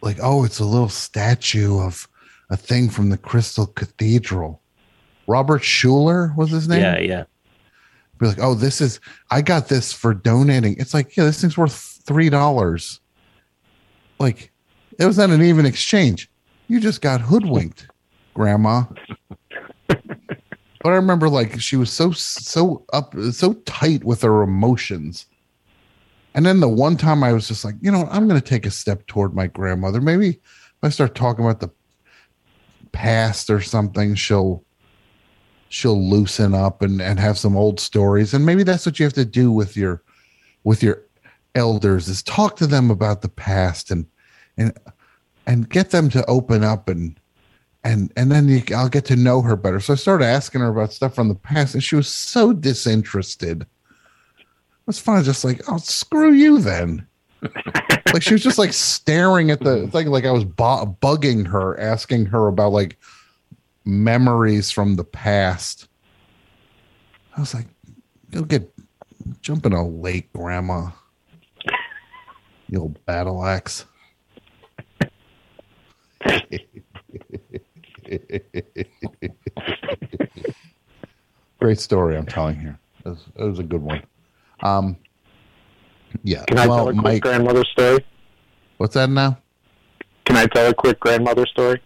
like, oh, it's a little statue of a thing from the Crystal Cathedral. Robert Schuller was his name? Yeah, yeah. Be like, oh, this is I got this for donating. It's like, yeah, this thing's worth three dollars. Like, it was not an even exchange. You just got hoodwinked, grandma. but I remember like she was so so up so tight with her emotions. And then the one time I was just like, you know, I'm gonna take a step toward my grandmother. Maybe if I start talking about the past or something, she'll she'll loosen up and, and have some old stories and maybe that's what you have to do with your with your elders is talk to them about the past and and and get them to open up and and and then you, I'll get to know her better. So I started asking her about stuff from the past, and she was so disinterested. It was fun, just like, oh, screw you then. like she was just like staring at the thing, like I was bu- bugging her, asking her about like memories from the past. I was like, go get jump in a lake, grandma. You old battle axe. Great story I'm telling here. It was, it was a good one. Um, yeah. Can I well, tell a quick grandmother story? what's that now? Can I tell a quick grandmother story?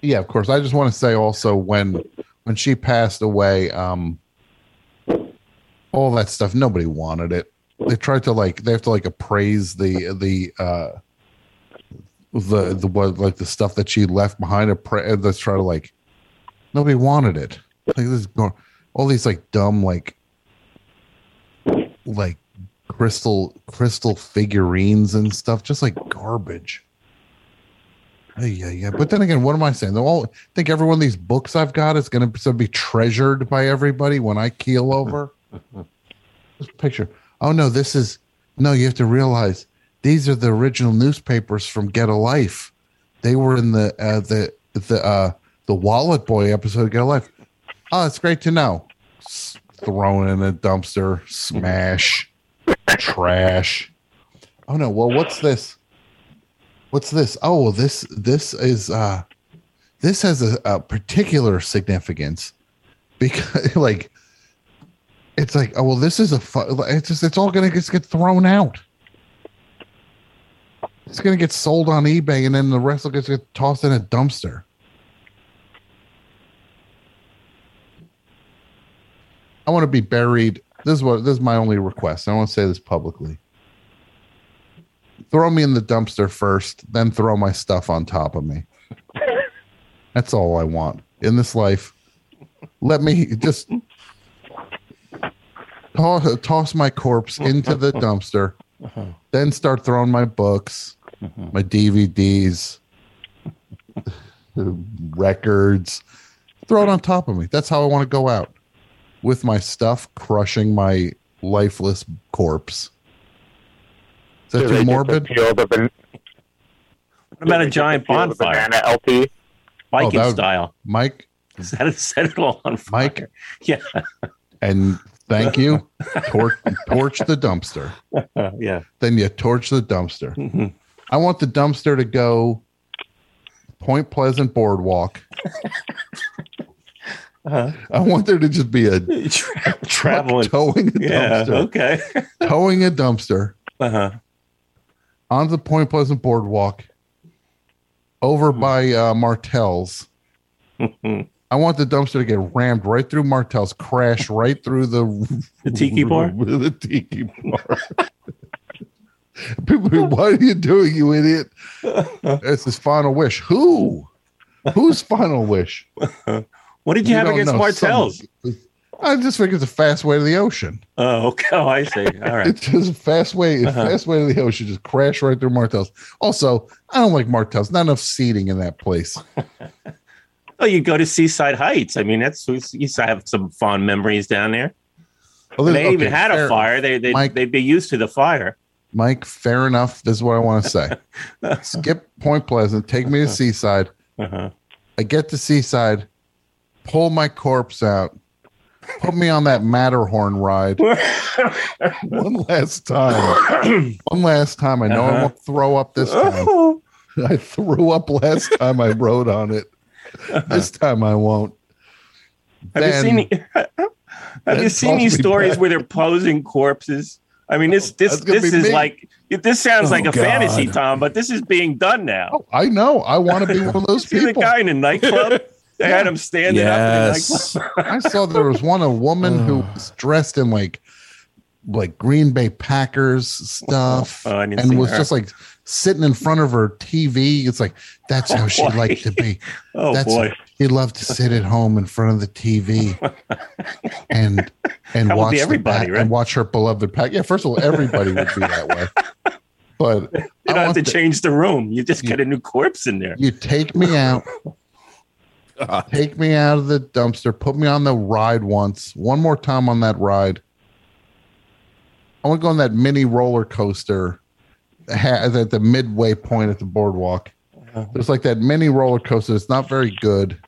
Yeah, of course. I just want to say also when when she passed away, um, all that stuff. Nobody wanted it. They tried to like they have to like appraise the the uh the the what like the stuff that she left behind. Appra- let's try to like nobody wanted it. Like this all these like dumb like like crystal crystal figurines and stuff, just like garbage. Yeah, yeah. But then again, what am I saying? They all think every one of these books I've got is going to be treasured by everybody when I keel over. this picture. Oh no, this is no. You have to realize these are the original newspapers from Get a Life. They were in the uh, the the uh, the Wallet Boy episode of Get a Life. Oh, it's great to know. S- thrown in a dumpster, smash, trash. Oh no. Well, what's this? What's this? Oh, this this is uh this has a, a particular significance because like it's like oh well this is a fu- it's just it's all gonna just get thrown out. It's gonna get sold on eBay and then the rest just get tossed in a dumpster. I want to be buried. This is what this is my only request. I want to say this publicly throw me in the dumpster first, then throw my stuff on top of me. That's all I want in this life. Let me just toss, toss my corpse into the dumpster, uh-huh. then start throwing my books, uh-huh. my DVDs, records. Throw it on top of me. That's how I want to go out with my stuff crushing my lifeless corpse. Is that too morbid? peel the ban- What about a giant get to peel the bonfire, Banana LP. Viking that would- style? Mike, Set it, set it all on fire. Mike, Yeah, and thank you. Torch, torch the dumpster. yeah. Then you torch the dumpster. Mhm. I want the dumpster to go Point Pleasant Boardwalk. Uh-huh. I want there to just be a Tra- traveling. towing a Yeah. Okay. towing a dumpster Uh huh. Onto the Point Pleasant Boardwalk over by uh, Martell's. I want the dumpster to get rammed right through Martell's, crash right through the The tiki bar? the tiki bar. People, what are you doing, you idiot? It's his final wish. Who? Whose final wish? What did you, have against know. Martell's? I just think it's a fast way to the ocean. Oh, okay. Oh, I see. All right. It's just a fast way, Uh-huh. fast way to the ocean. Just crash right through Martell's. Also, I don't like Martell's. Not enough seating in that place. Oh, you go to Seaside Heights. I mean, that's you used to have some fond memories down there. Well, they okay, even had a fire. They they Mike- they'd be used to the fire. Mike, fair enough. This is what I want to say. Skip Point Pleasant. Take me to Seaside. Uh-huh. I get to Seaside, pull my corpse out, put me on that Matterhorn ride one last time. One last time. I know I Uh-huh. won't throw up this time. I threw up last time I rode on it. This time I won't. Have Then- you seen? Have you seen these stories back. where they're posing corpses? I mean, this this this is me. like this sounds Oh, like a fantasy, Tom, but this is being done now. Oh, I know. I want to be one of those See the people. guy in a nightclub? They had him standing up in a Yes. I saw there was one a woman who was dressed in like like Green Bay Packers stuff Oh, I didn't see and was her. just like sitting in front of her TV. It's like that's how Oh, she boy. liked to be. Oh That's boy, he loved to sit at home in front of the TV and and That watch everybody, pack- right? and watch her beloved pack. Yeah, first of all, everybody would be that way. But you don't have to the- change the room. You just You- get a new corpse in there. you take me out, take me out of the dumpster, put me on the ride once, one more time on that ride. I want to go on that mini roller coaster at the midway point at the boardwalk. There's like that mini roller coaster. It's not very good.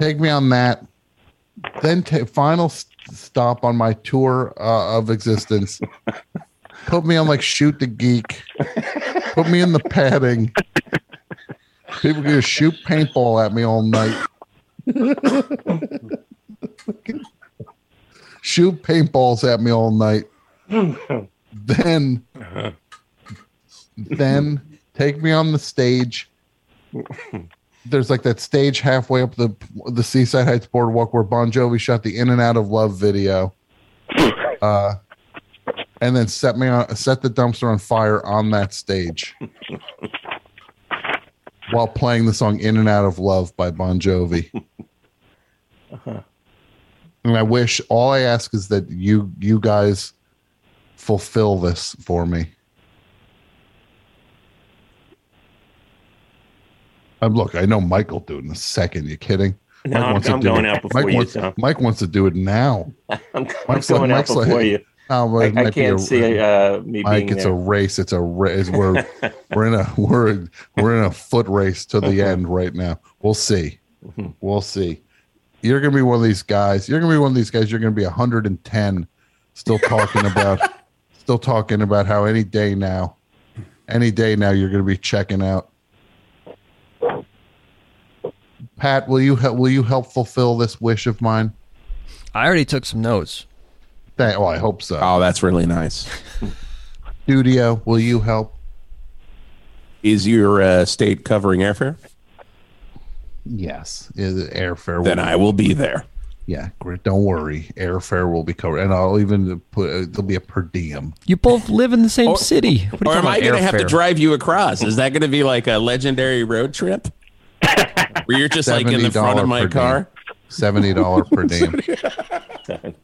Take me on that. Then ta final s- stop on my tour uh, of existence. Put me on like shoot the geek. Put me in the padding. People just shoot paintball at me all night. shoot paintballs at me all night. then, then take me on the stage. There's like that stage halfway up the the Seaside Heights boardwalk where Bon Jovi shot the "In and Out of Love" video. Uh, and then set me on set the dumpster on fire on that stage while playing the song "In and Out of Love" by Bon Jovi. And I wish all I ask is that you you guys fulfill this for me. Um, look, I know Mike will do it in a second. You kidding? No, Mike I'm, wants I'm do going it. out before Mike you, wants, Mike wants to do it now. I'm, I'm Mike's like- going out Mike's like- before you. Oh, well, I, it I can't a- see uh, me Mike, being it's there. a race. It's a race. We're we're in a we're we're in a foot race to the end right now. We'll see. Mhm. We'll see. You're gonna be one of these guys. You're gonna be one of these guys. You're gonna be 110, still talking about, still talking about how any day now, any day now, you're gonna be checking out. Pat, will you help? Will you help fulfill this wish of mine? I already took some notes. Thank, oh, I hope so. Oh, that's really nice. Studio, will you help? Is your uh, state covering airfare? Yes, Yeah, the airfare. Then will- I will be there. Yeah, great. Don't worry. Airfare will be covered, and I'll even put uh, there'll be a per diem. You both live in the same Or- city. What Or am I going to have to drive you across? Is that going to be like a legendary road trip? Where you're just like in the front of my per car? Seventy dollar per diem.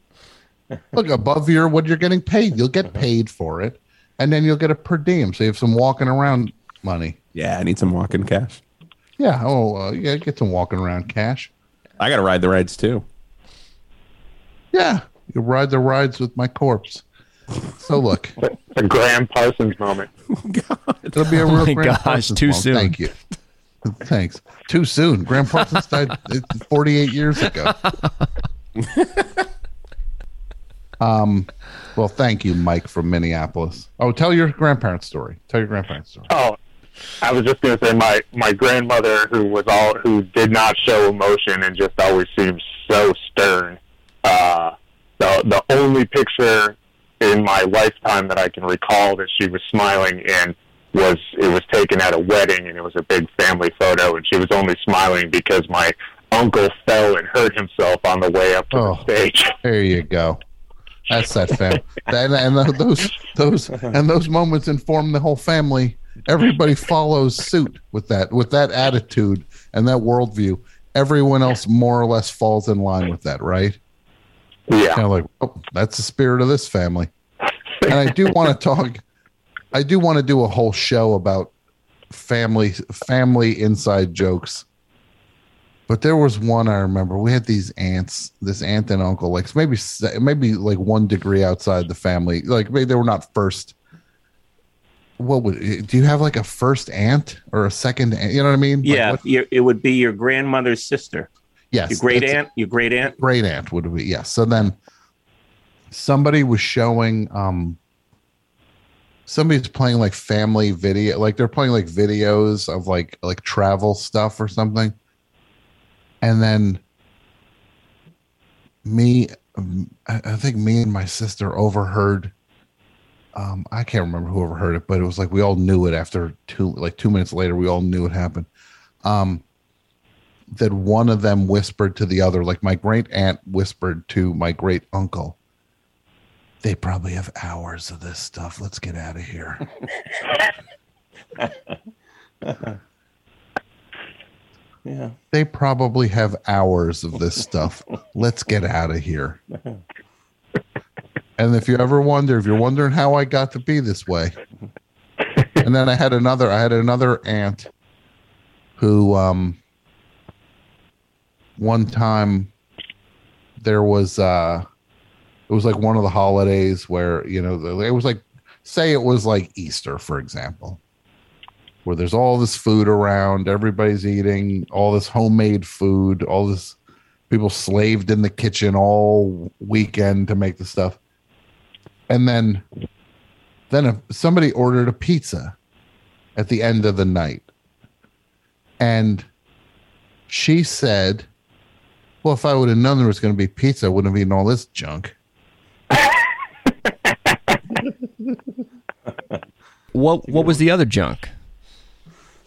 Look above your what you're getting paid. You'll get paid for it, and then you'll get a per diem. So you have some walking around money. Yeah, I need some walking cash. Yeah. Oh, uh, yeah. Get some walking around cash. I got to ride the rides too. Yeah. You ride the rides with my corpse. So look, a Gram Parsons moment. it'll be a Oh real my Gram gosh, Parsons too moment. soon. Thank you. Thanks. Too soon. Gram Parsons died uh, 48 years ago. Um, well, thank you, Mike from Minneapolis. Oh, tell your grandparents' story. Tell your grandparents' story. Oh, I was just going to say my my grandmother, who was all who did not show emotion and just always seemed so stern. Uh, the the only picture in my lifetime that I can recall that she was smiling in was it was taken at a wedding and it was a big family photo and she was only smiling because my uncle fell and hurt himself on the way up to Oh. the stage. There you go. That's that fam. and, and those those and those moments inform the whole family. Everybody follows suit with that with that attitude and that worldview. everyone else more or less falls in line with that, right? Yeah. Kind of like, oh, that's the spirit of this family. And I do want to talk. I do want to do a whole show about family family inside jokes. But there was one I remember. We had these aunts, this aunt and uncle, like maybe maybe like one degree outside the family. Like maybe they were not first. What would do you have like a first aunt or a second aunt? You know what I mean? Yeah, your, it would be your grandmother's sister, yes. your great aunt, your great aunt. great aunt would be yes so then somebody was showing um somebody's playing like family video like they're playing like videos of like like travel stuff or something and then me I think me and my sister overheard um i can't remember who overheard it but it was like we all knew it after two like two minutes later we all knew it happened um that one of them whispered to the other, like my great aunt whispered to my great uncle, they probably have hours of this stuff. Let's get out of here. Yeah. They probably have hours of this stuff. Let's get out of here. And if you ever wonder, if you're wondering how I got to be this way, and then I had another, I had another aunt who, um, one time there was, uh, it was like one of the holidays where, you know, it was like, say it was like Easter, for example, where there's all this food around, everybody's eating all this homemade food, all this people slaved in the kitchen all weekend to make the stuff. And then then if somebody ordered a pizza at the end of the night. And she said, Well, if I would have known there was going to be pizza, I wouldn't have eaten all this junk. What what was the other junk?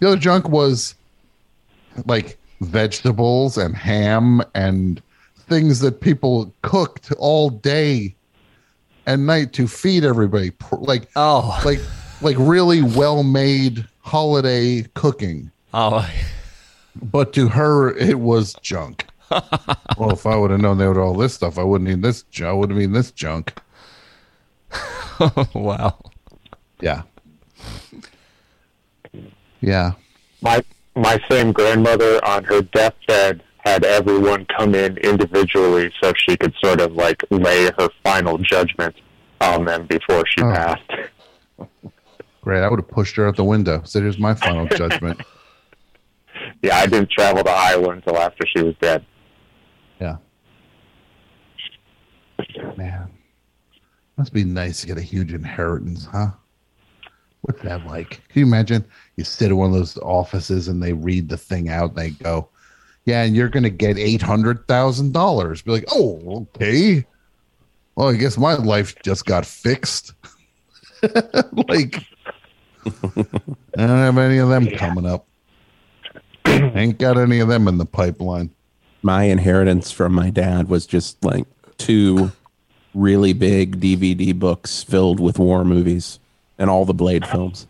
The other junk was like vegetables and ham and things that people cooked all day and night to feed everybody. Like Oh, like like really well made holiday cooking. oh, But to her, it was junk. well, if I would have known they would all this stuff, I wouldn't eat this. I wouldn't have eaten this junk. wow. Yeah. Yeah. my my same grandmother on her deathbed had everyone come in individually so she could sort of like lay her final judgment on them before she Oh. passed. Great. I would have pushed her out the window. Said, here's my final judgment. Yeah, I didn't travel to Iowa until after she was dead. Yeah. Man. Must be nice to get a huge inheritance, huh? What's that like? Can you imagine? You sit in one of those offices and they read the thing out and they go, Yeah, and you're gonna get eight hundred thousand dollars. Be like, oh, okay. Well, I guess my life just got fixed. like I don't have any of them coming up. Ain't got any of them in the pipeline. my inheritance from my dad was just like two really big DVD books filled with war movies and all the Blade films.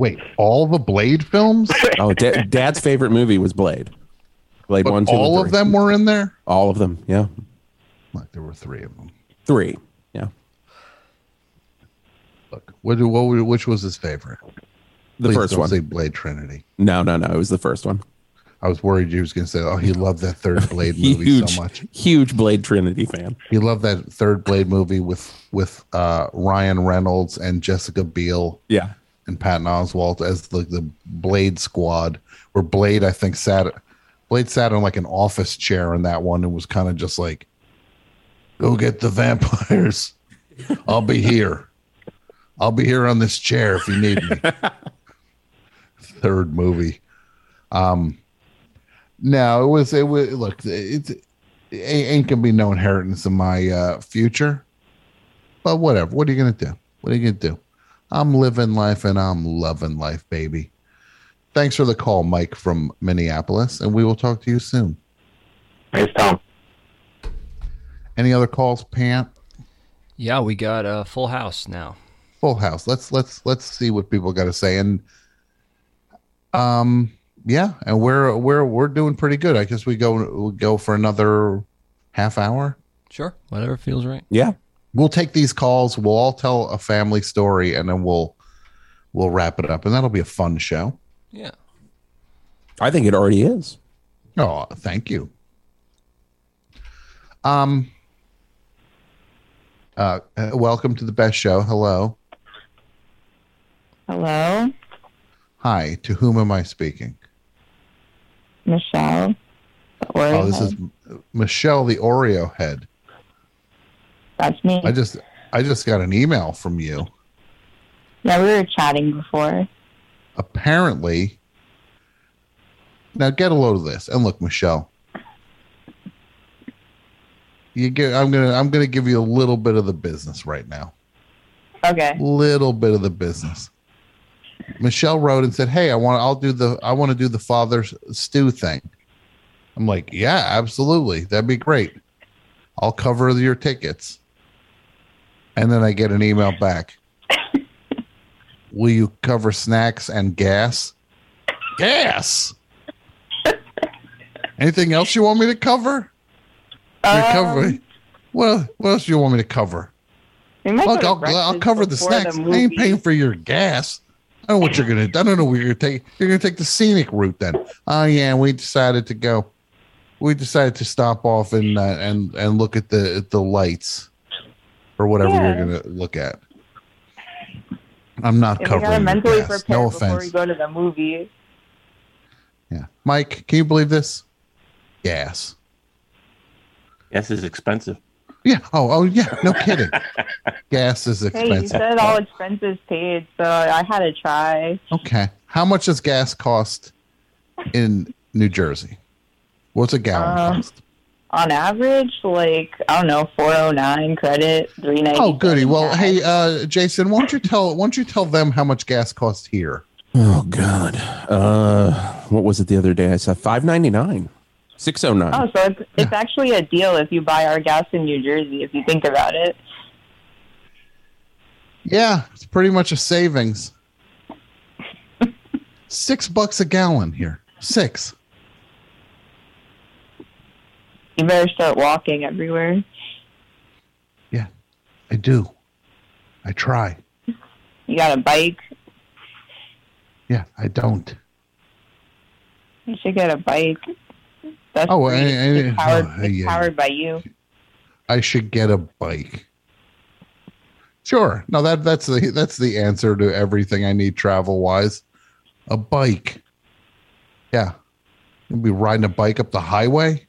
Wait, all the Blade films? Oh, da- dad's favorite movie was Blade. Blade But one, two, all of them were in there? All of them, yeah, Like there were three of them. three, yeah. Look, what, what, which was his favorite? The Please first don't one. Say Blade Trinity. No, no, no. It was the first one. I was worried you was going to say, "Oh, he loved that third Blade movie huge, so much. huge Blade Trinity fan. He loved that third Blade movie with with uh, Ryan Reynolds and Jessica Biel Yeah, and Patton Oswalt as the the Blade Squad. Where Blade, I think, sat Blade sat on like an office chair in that one and was kind of just like, "Go get the vampires. I'll be here. I'll be here on this chair if you need me." Third movie. Um, no, it was it was look it's it ain't gonna be no inheritance in my uh, future, but whatever. What are you gonna do? What are you gonna do? I'm living life and I'm loving life, baby. Thanks for the call, Mike from Minneapolis, and we will talk to you soon. Thanks, Tom. Any other calls, Pat? Yeah, we got a full house now. Full house. Let's let's let's see what people got to say. And um, yeah, and we're we're we're doing pretty good. I guess we go we go for another half hour. Sure, whatever feels right. Yeah. We'll take these calls. We'll all tell a family story, and then we'll we'll wrap it up, and that'll be a fun show. Yeah. I think it already is. Oh, thank you. Um. Uh, uh, welcome to the best show. Hello. Hello, Hi. To whom am I speaking? Michelle. Or Oh, this is Michelle, the Oreo head. That's me. I just I just got an email from you. yeah, we were chatting before. Apparently, now get a load of this. And look, Michelle, you get. I'm gonna I'm gonna give you a little bit of the business right now. Okay. Little bit of the business. Michelle wrote and said, "Hey, I want. I'll do the. I want to do the Father Stu thing." I'm like, "Yeah, absolutely. That'd be great. I'll cover your tickets." And then I get an email back. Will you cover snacks and gas? Gas. Anything else you want me to cover? Um, covering. What, what else do you want me to cover? Look, I'll, I'll cover the snacks. I ain't paying for your gas. I don't know what you're gonna. I don't know where you're gonna take. You're gonna take the scenic route then. Oh yeah, we decided to go. We decided to stop off and uh, and and look at the at the lights, or whatever Yeah. you're gonna look at. I'm not Yeah, covering your mentally gas. prepare No before offense. we go to the movie. Yeah, Mike, can you believe this? Gas. Gas is expensive. Yeah. Oh, oh yeah. No kidding. gas is expensive. Hey, you expensive. said all expenses paid, so I had to try. Okay. How much does gas cost in New Jersey? What's a gallon Uh, cost? On average, like I don't know, four oh nine credit, three ninety. Oh, goody. Well, hey, uh, Jason, why don't you tell why don't you tell them how much gas costs here? Oh God. Uh, what was it the other day? I said five ninety nine, six oh nine. Oh, so it's, it's actually a deal if you buy our gas in New Jersey. If you think about it. Yeah, it's pretty much a savings. Six bucks a gallon here. Six. You better start walking everywhere. Yeah, I do. I try. You got a bike. Yeah, I don't. You should get a bike. That's Oh. I- I- it's oh, powered, oh, yeah. powered by you. I should get a bike. Sure. No, that that's the that's the answer to everything I need travel wise. A bike. Yeah. You'll be riding a bike up the highway.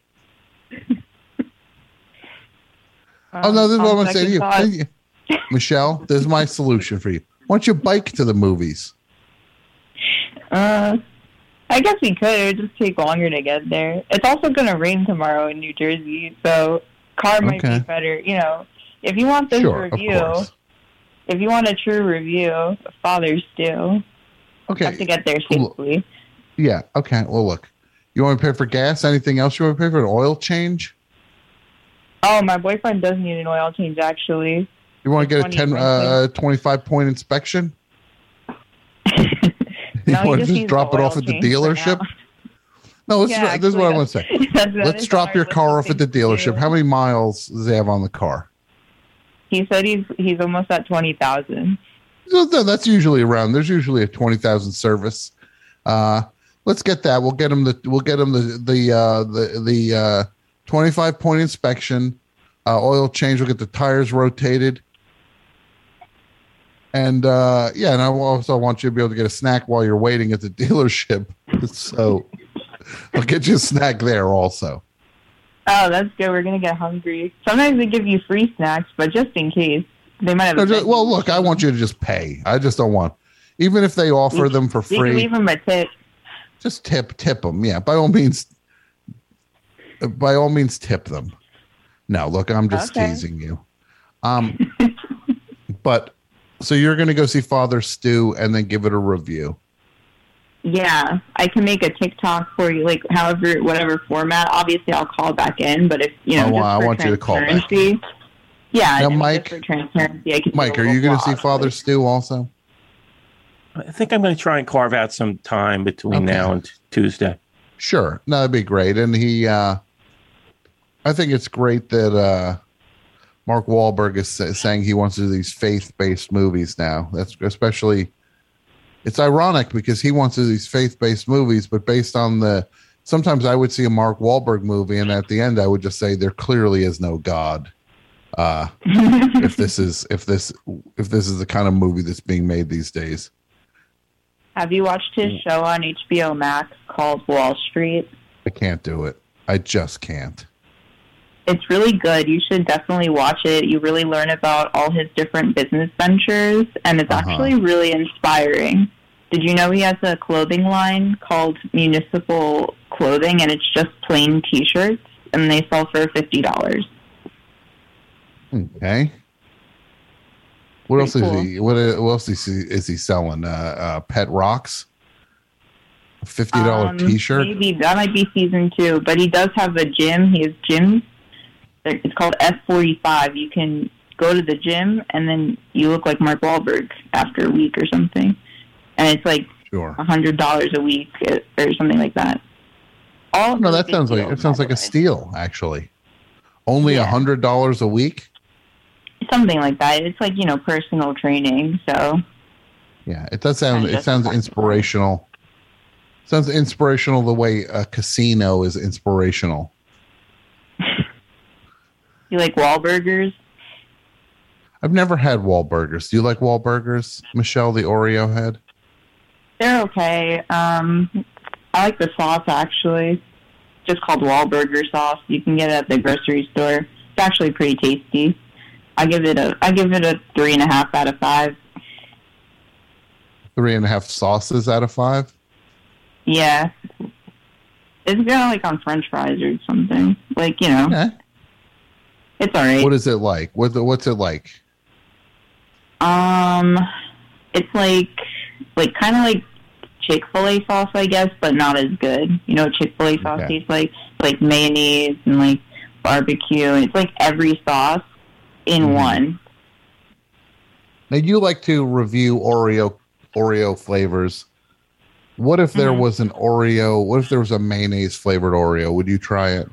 Oh no, this is what I'm Um, gonna say to you. thought- Michelle, this is my solution for you. Why don't you bike to the movies? Uh, I guess we could. It would just take longer to get there. It's also going to rain tomorrow in New Jersey, so car might Okay. be better. You know, if you want this Sure, review, if you want a true review, Father Stu. Okay. Have to get there safely. Yeah. Okay. Well, look. You want to pay for gas? Anything else you want to pay for? An oil change? Oh, my boyfriend does need an oil change, actually. You want to get a 20 10, uh, 25 point inspection? You No, want to just just drop it off at the dealership? No, let's, Yeah, this is what I want to say. Let's drop your car off at the dealership. How many miles does he have on the car? He said he's he's almost at twenty thousand. So th- That's usually around. There's usually a twenty thousand service. Uh, let's get that. We'll get him the. We'll get him the the uh, the the uh, twenty five point inspection, uh, oil change. We'll get the tires rotated, and uh, yeah, and I also want you to be able to get a snack while you're waiting at the dealership. so I'll get you a snack there also. Oh, that's good. We're gonna get hungry. Sometimes they give you free snacks, but just in case, they might have. No, a just- well, look, I want you to just pay. I just don't want, even if they offer them for You free. leave them a tip. just tip tip them yeah by all means by all means tip them no look i'm just Okay. teasing you um but so you're going to go see Father Stu and then give it a review Yeah, I can make a TikTok for you, like however, whatever format. Obviously, I'll call back in, but if you know, Oh, just I for want you to call back. Yeah, Now, Mike- just for transparency, I can. mike are you going to see vlog. Father Stu also I think I'm going to try and carve out some time between Okay. now and t- Tuesday. Sure. No, that'd be great. And he, uh, I think it's great that uh, Mark Wahlberg is saying he wants to do these faith based movies now. That's especially, it's ironic because he wants to do these faith based movies, but based on the, sometimes I would see a Mark Wahlberg movie and at the end I would just say there clearly is no God. Uh, if this is, if this, if this is the kind of movie that's being made these days. Have you watched his show on HBO Max called Wahl Street? I can't do it. I just can't. It's really good. You should definitely watch it. You really learn about all his different business ventures, and it's Uh-huh. actually really inspiring. Did you know he has a clothing line called Municipal Clothing, and it's just plain T-shirts, and they sell for fifty dollars. Okay. What else Pretty is he? What, what else is he, is he selling? Uh, uh, pet rocks. Fifty dollar Um, T-shirt. Maybe that might be season two, but he does have a gym. He has gyms. It's called F forty five. You can go to the gym, and then you look like Mark Wahlberg after a week or something, and it's like Sure. a hundred dollars a week uh, or something like that. All No, that sounds like it sounds like a steal. Actually, only a hundred dollars a week. something like that. It's like you know personal training. So Yeah, it does sound. It sounds inspirational. Sounds inspirational the way a casino is inspirational. You like Wahlburgers? I've never had Wahlburgers. Do you like Wahlburgers, Michelle, the Oreo head? They're okay. Um, I like the sauce actually. It's just called Wahlburger sauce. You can get it at the grocery store. It's actually pretty tasty. I give it a I give it a three and a half out of five. Three and a half sauces out of five. Yeah. It's kind of like on French fries or something. Like you know, Okay. It's alright. What is it like? What what's it like? Um, it's like like kind of like Chick Fil A sauce, I guess, but not as good. You know, Chick Fil A sauce Okay. tastes like like mayonnaise and like barbecue. It's like every sauce in Mhm. one. Now you like to review Oreo Oreo flavors. What if there Mhm. was an Oreo? What if there was a mayonnaise flavored Oreo? Would you try it?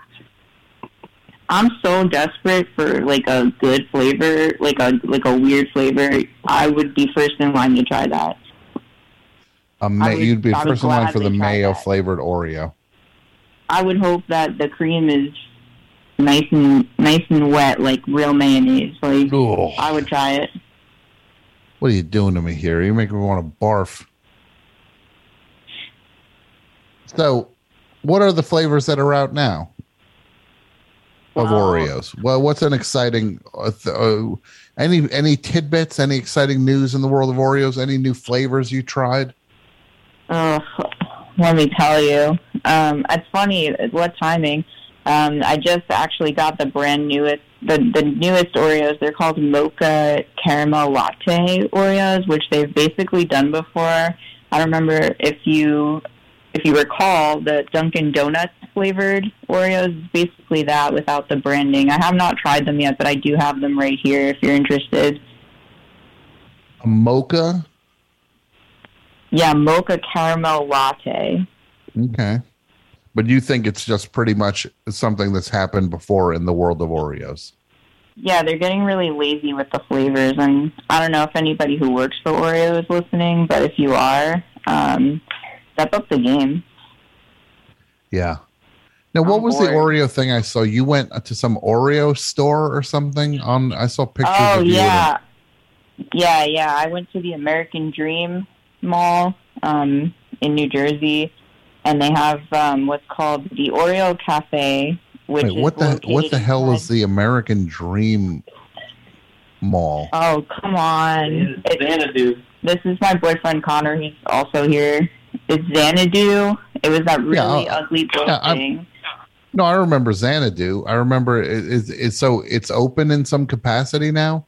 I'm so desperate for like a good flavor, like a like a weird flavor. I would be first in line to try that. A ma- would- you'd be I first in line for the mayo that. flavored Oreo. I would hope that the cream is nice and nice and wet, like real mayonnaise. Like. I would try it. What are you doing to me here? You make me want to barf. So, what are the flavors that are out now of Oreos? Well, what's an exciting? Uh, th- uh, any any tidbits? Any exciting news in the world of Oreos? Any new flavors you tried? Oh, let me tell you. Um, it's funny. What timing? Um, I just actually got the brand newest, the, the newest Oreos. They're called Mocha Caramel Latte Oreos, which they've basically done before. I don't remember if you if you recall the Dunkin' Donuts flavored Oreos. Basically that without the branding. I have not tried them yet, but I do have them right here if you're interested. A mocha. Yeah, Mocha Caramel Latte. Okay. But you think it's just pretty much something that's happened before in the world of Oreos? Yeah, they're getting really lazy with the flavors, and I don't know if anybody who works for Oreo is listening, but if you are, um, step up the game. Yeah. Now, what On was the. Oreo thing I saw? You went to some Oreo store or something? On I saw pictures. oh of you in a- yeah, yeah, yeah. I went to the American Dream Mall um, in New Jersey, and they have um, what's called the Oreo Cafe, which Wait, is what the what the hell is the American Dream Mall? Oh come on! It- Xanadu. this is my boyfriend Connor, He's also here. It's Xanadu. It was that really Yeah, ugly yeah, I'm- building. No, I remember Xanadu. I remember it, it's it's so it's open in some capacity now.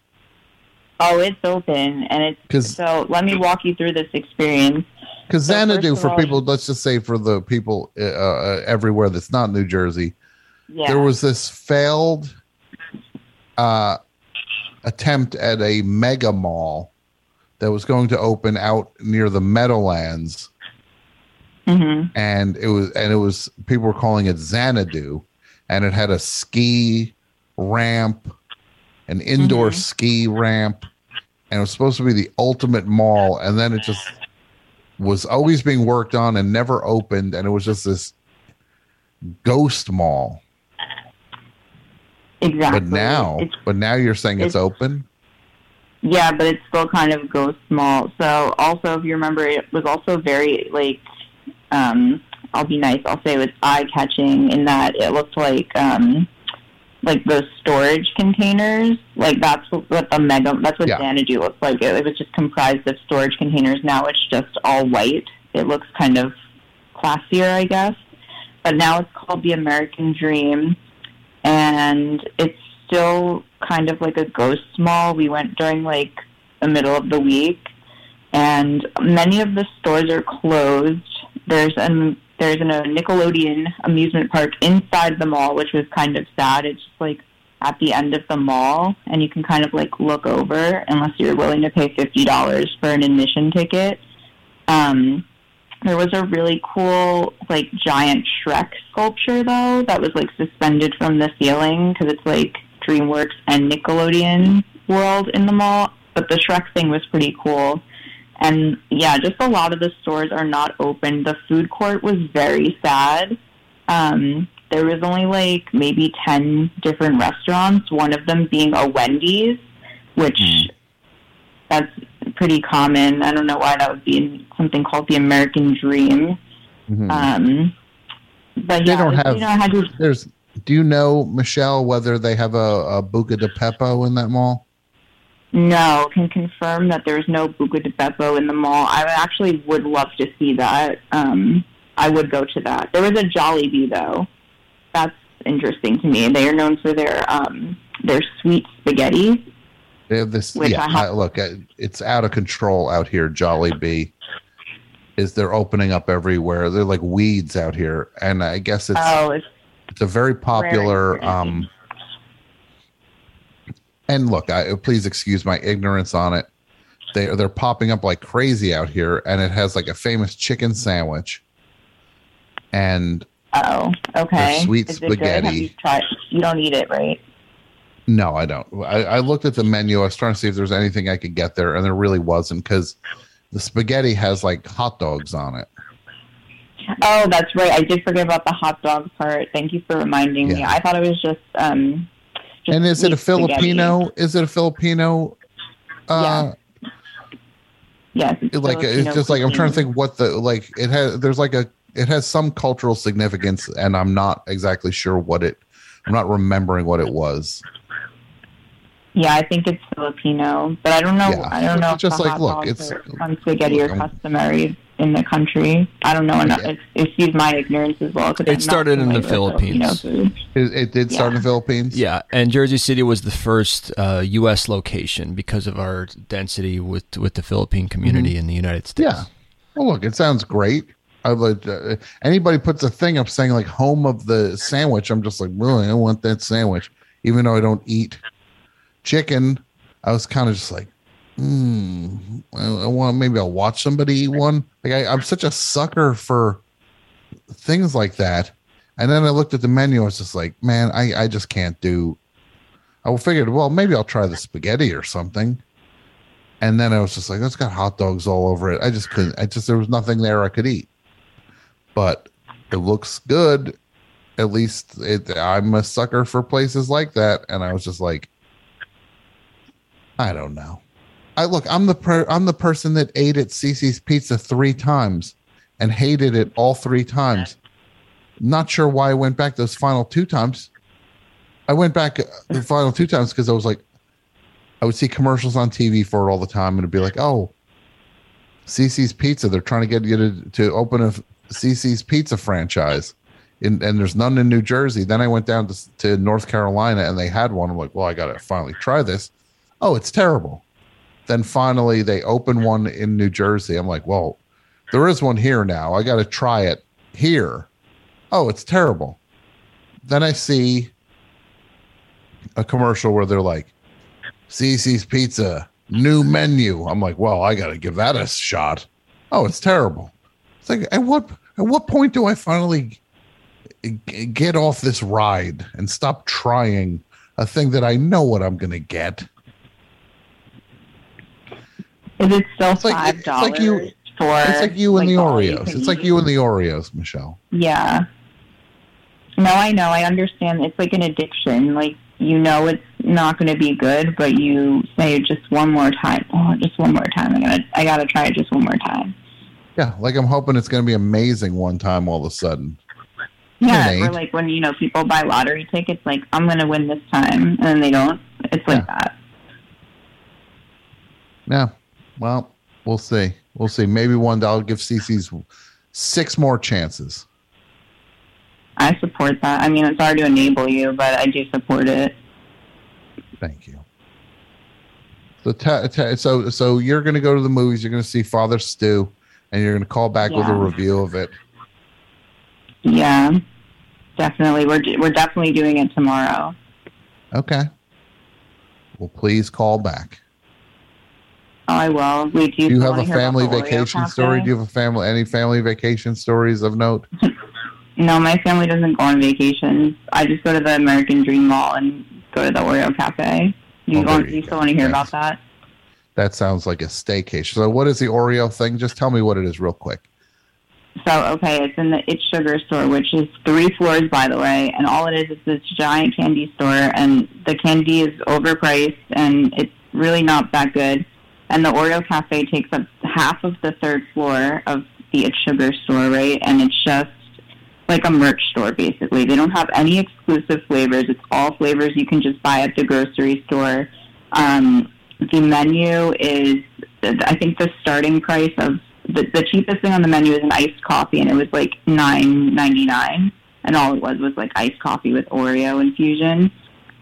Oh, it's open, and it's so. Let me walk you through this experience. Because So Xanadu, for all- people, let's just say for the people uh, uh, everywhere that's not New Jersey, Yeah, there was this failed uh, attempt at a mega mall that was going to open out near the Meadowlands, hmm and it was and it was people were calling it Xanadu, and it had a ski ramp, an indoor Mhm. ski ramp, and it was supposed to be the ultimate mall, and then it just was always being worked on and never opened, and it was just this ghost mall. Exactly. But now, it's but now you're saying it's it's- open. Yeah, but it's still kind of ghost mall. So also, if you remember, it was also very like, um, I'll be nice. I'll say it was eye catching in that it looked like, um, like those storage containers. Like that's what what the mega. That's what Yeah. Xanadu looks like. It, it was just comprised of storage containers. Now it's just all white. It looks kind of classier, I guess. But now it's called the American Dream, and it's still kind of like a ghost mall. We went during like the middle of the week, and many of the stores are closed. There's an there's an, a Nickelodeon amusement park inside the mall, which was kind of sad. It's just like at the end of the mall, and you can kind of like look over unless you're willing to pay fifty dollars for an admission ticket. Um, there was a really cool like giant Shrek sculpture though that was like suspended from the ceiling because it's like DreamWorks and Nickelodeon world in the mall. But the Shrek thing was pretty cool. And yeah, just a lot of the stores are not open. The food court was very sad. Um, there was only like maybe 10 different restaurants, one of them being a Wendy's, which that's pretty common. I don't know why that would be in something called the American Dream. Mhm. Um, but They yeah, don't have- you know, I had to There's. Do you know Michelle whether they have a, a Buca di Beppo in that mall? No, can confirm that there's no Buca di Beppo in the mall. I actually would love to see that. Um, I would go to that. There was a Jollibee though. That's interesting to me. They are known for their um, their sweet spaghetti. They have this. Yeah, I have- I- look, I- it's out of control out here. Jollibee is they're opening up everywhere. They're like weeds out here, and I guess it's oh, it's it's a very popular. Um And look, I please excuse my ignorance on it. They they're popping up like crazy out here, and it has like a famous chicken sandwich, and oh, okay. sweet spaghetti. you tried? You don't eat it, right? No, I don't. I, I looked at the menu. I was trying to see if there's anything I could get there, and there really wasn't because the spaghetti has like hot dogs on it. Oh, that's right. I did forget about the hot dog part. Thank you for reminding me. I thought it was just um. And is it a spaghetti. Filipino? Is it a Filipino? Uh, Yes, like it's just like I'm trying to think what the like it has. There's like a it has some cultural significance, and I'm not exactly sure what it. I'm not remembering what it was. Yeah, I think it's Filipino, but I don't know. Yeah. I don't know. It's just if like, hot look, dogs it's- are on spaghetti look, or customary in the country. I don't know enough. Yeah. Ex- Excuse my ignorance as well. 'cause It I'm not started in the familiar with Filipino Philippines. It, it did start in the Yeah. Philippines. Yeah, and Jersey City was the first uh, U.S. location because of our density with with the Philippine community in the United States. Yeah. Well, look, it sounds great. I would. Uh, anybody puts a thing up saying like home of the sandwich. I'm just like, really, I want that sandwich, even though I don't eat chicken. I was kind of just like, hmm, I, I want maybe I'll watch somebody eat one. Like I, I'm such a sucker for things like that. And then I looked at the menu. I was just like, man, I, I just can't do. I figured, well, maybe I'll try the spaghetti or something. And then I was just like, it's got hot dogs all over it. I just couldn't. I just there was nothing there I could eat. But it looks good. At least it, I'm a sucker for places like that, and I was just like, I don't know. I look. I'm the per, I'm the person that ate at Cicis Pizza three times and hated it all three times. Not sure why I went back those final two times. I went back uh, the final two times because I was like, I would see commercials on TV for it all the time, and it'd be like, "Oh, Cicis Pizza. They're trying to get you to, to open a Cicis Pizza franchise, in, and there's none in New Jersey." Then I went down to, to North Carolina, and they had one. I'm like, "Well, I got to finally try this." Oh, it's terrible. Then finally, they open one in New Jersey. I'm like, "Well, there is one here now. I got to try it here." Oh, it's terrible. Then I see a commercial where they're like, Cicis Pizza new menu. I'm like, well, I got to give that a shot. Oh, it's terrible. It's like, at what at what point do I finally get off this ride and stop trying a thing that I know what I'm going to get? Is it still It's like- five it's dollars like you- for? It's like you and the Oreos. It's like you and the Oreos, Michelle. Yeah. No, I know. I understand. It's like an addiction. Like you know it's not going to be good, but you say just one more time. Oh, just one more time. I gotta, I gotta try it just one more time. Yeah, like I'm hoping it's going to be amazing one time all of a sudden. Yeah, or like when you know people buy lottery tickets, like I'm going to win this time, and then they don't. It's like that. Yeah. Well, we'll see. We'll see. Maybe one day I'll give Cicis six more chances. I support that. I mean, it's hard to enable you, but I do support it. Thank you. So, ta ta- so, so you're going to go to the movies. You're going to see Father Stu, and you're going to call back with a review of it. Yeah, definitely. We're we're definitely doing it tomorrow. Okay. Well, please call back. I will. Wait, do you, Do you have a family vacation story? Do you have a family any family vacation stories of note? No, my family doesn't go on vacations. I just go to the American Dream Mall and go to the Oreo Cafe. You, Oh, want, you you still want to hear Yes. about that? That sounds like a staycation. So, what is the Oreo thing? Just tell me what it is, real quick. So, okay, it's in the It's Sugar store, which is three floors, by the way, and all it is is this giant candy store, and the candy is overpriced, and it's really not that good. And the Oreo Cafe takes up half of the third floor of the It's Sugar store, right? And it's just like a merch store, basically. They don't have any exclusive flavors. It's all flavors you can just buy at the grocery store. Um, the menu is, I think, the starting price of the, the cheapest thing on the menu is an iced coffee, and it was like nine ninety nine, and all it was was like iced coffee with Oreo infusion,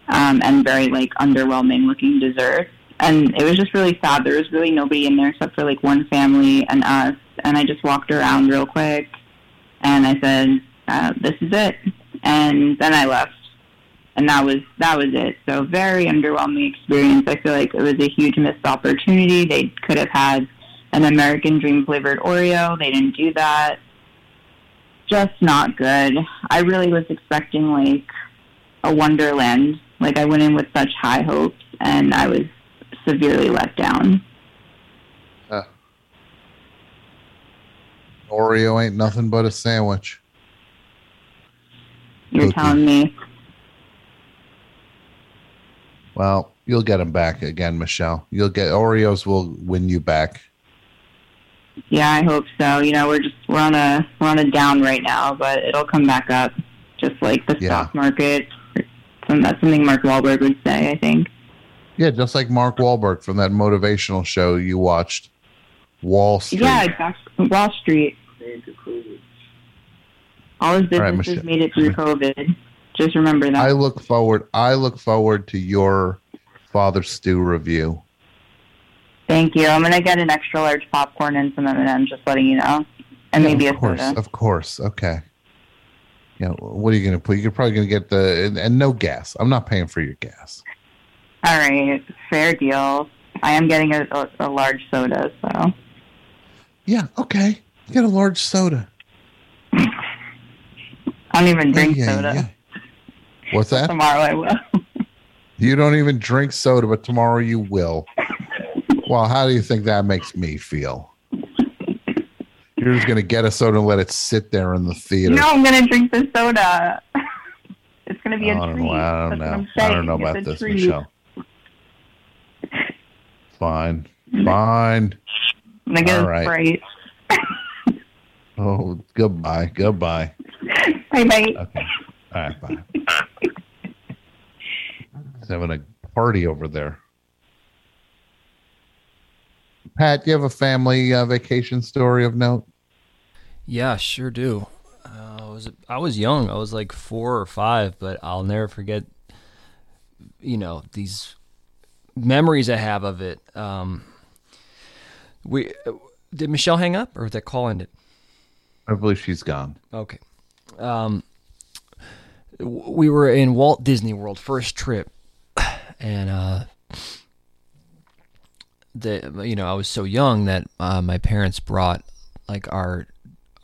um, and very like underwhelming looking dessert. And it was just really sad. There was really nobody in there except for like one family and us. And I just walked around real quick, and I said, uh, "This is it." And then I left, and that was that was it. So very underwhelming experience. I feel like it was a huge missed opportunity. They could have had an American Dream flavored Oreo. They didn't do that. Just not good. I really was expecting like a Wonderland. Like I went in with such high hopes, and I was severely let down. Uh, Oreo ain't nothing but a sandwich. You're Cookie. telling me. Well, you'll get them back again, Michelle. You'll get Oreos will win you back. Yeah, I hope so. You know, we're just we're on a we're on a down right now, but it'll come back up, just like the Yeah. stock market. That's something Mark Wahlberg would say. I think. Yeah, just like Mark Wahlberg from that motivational show you watched, Wahl Street. Yeah, exactly. Wahl Street. All his All right, businesses Michelle. made it through COVID. Just remember that. I look forward. I look forward to your Father Stu review. Thank you. I'm gonna get an extra large popcorn and some M&Ms. Just letting you know, and maybe of a course, soda. of course. Okay. Yeah. what are you going to put? You're probably going to get the and, and no gas. I'm not paying for your gas. All right, fair deal. I am getting a, a, a large soda, so Yeah. Okay. Get a large soda. I don't even drink Yeah, soda. yeah. What's that? Tomorrow I will. You don't even drink soda, but tomorrow you will. Well, how do you think that makes me feel? You're just going to get a soda and let it sit there in the theater. No, I'm gonna drink the soda. It's gonna be I a treat. know. I don't That's know. I'm don't know about this, treat. Michelle. Fine. Fine. I'm gonna get All a right. Oh, goodbye. Goodbye. Bye bye. Okay. All right. Bye. He's having a party over there. Pat, do you have a family uh, vacation story of note? Yeah, sure do. Uh, I was I was young. I was like four or five, but I'll never forget. You know these memories I have of it. Um, we did Michelle hang up or did that call ended? I believe she's gone. Okay. Um, we were in Walt Disney World first trip, and uh, the you know I was so young that uh, my parents brought like our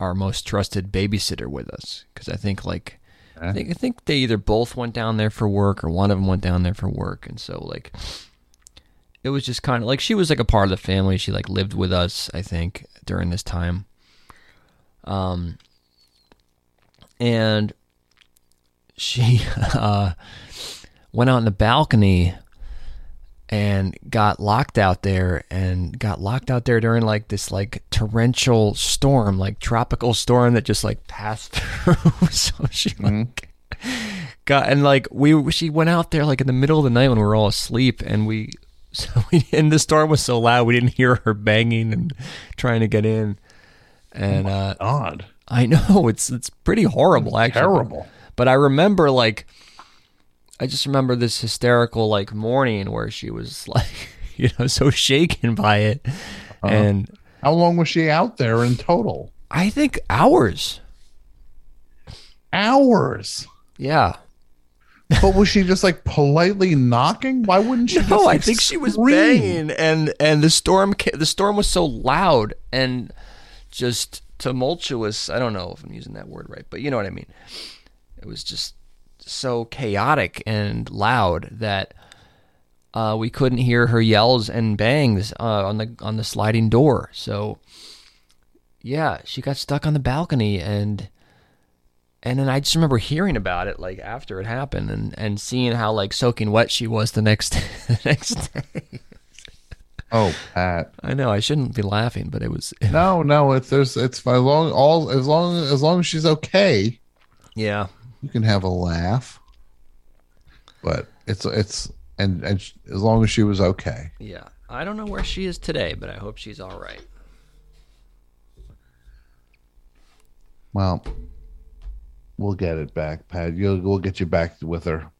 our most trusted babysitter with us because I think like I think I think they either both went down there for work or one of them went down there for work, and so like it was just kind of like she was like a part of the family. She like lived with us, I think, during this time. Um, and she uh, went out on the balcony and got locked out there and got locked out there during like this like torrential storm like tropical storm that just like passed through so she like got and like we she went out there like in the middle of the night when we were all asleep and we so we and the storm was so loud we didn't hear her banging and trying to get in and uh Odd. I know it's it's pretty horrible actually. Terrible. But I remember like I just remember this hysterical like morning where she was like you know so shaken by it Uh-huh. and How long was she out there in total? I think hours. Hours. Yeah. But was she just like politely knocking? Why wouldn't she? No, just, I like, think she was scream? banging and and the storm ca- the storm was so loud and just tumultuous. I don't know if I'm using that word right, but you know what I mean. It was just so chaotic and loud that uh, we couldn't hear her yells and bangs uh, on the on the sliding door. So yeah, she got stuck on the balcony and and then I just remember hearing about it like after it happened and and seeing how like soaking wet she was the next the next day. Oh, Pat. I know I shouldn't be laughing, but it was No, no. It's there's it's as long all as long as long as she's okay, yeah. you can have a laugh. But it's it's and and sh- as long as she was okay. Yeah. I don't know where she is today, but I hope she's all right. Well, we'll get it back, Pat. You'll we'll get you back with her.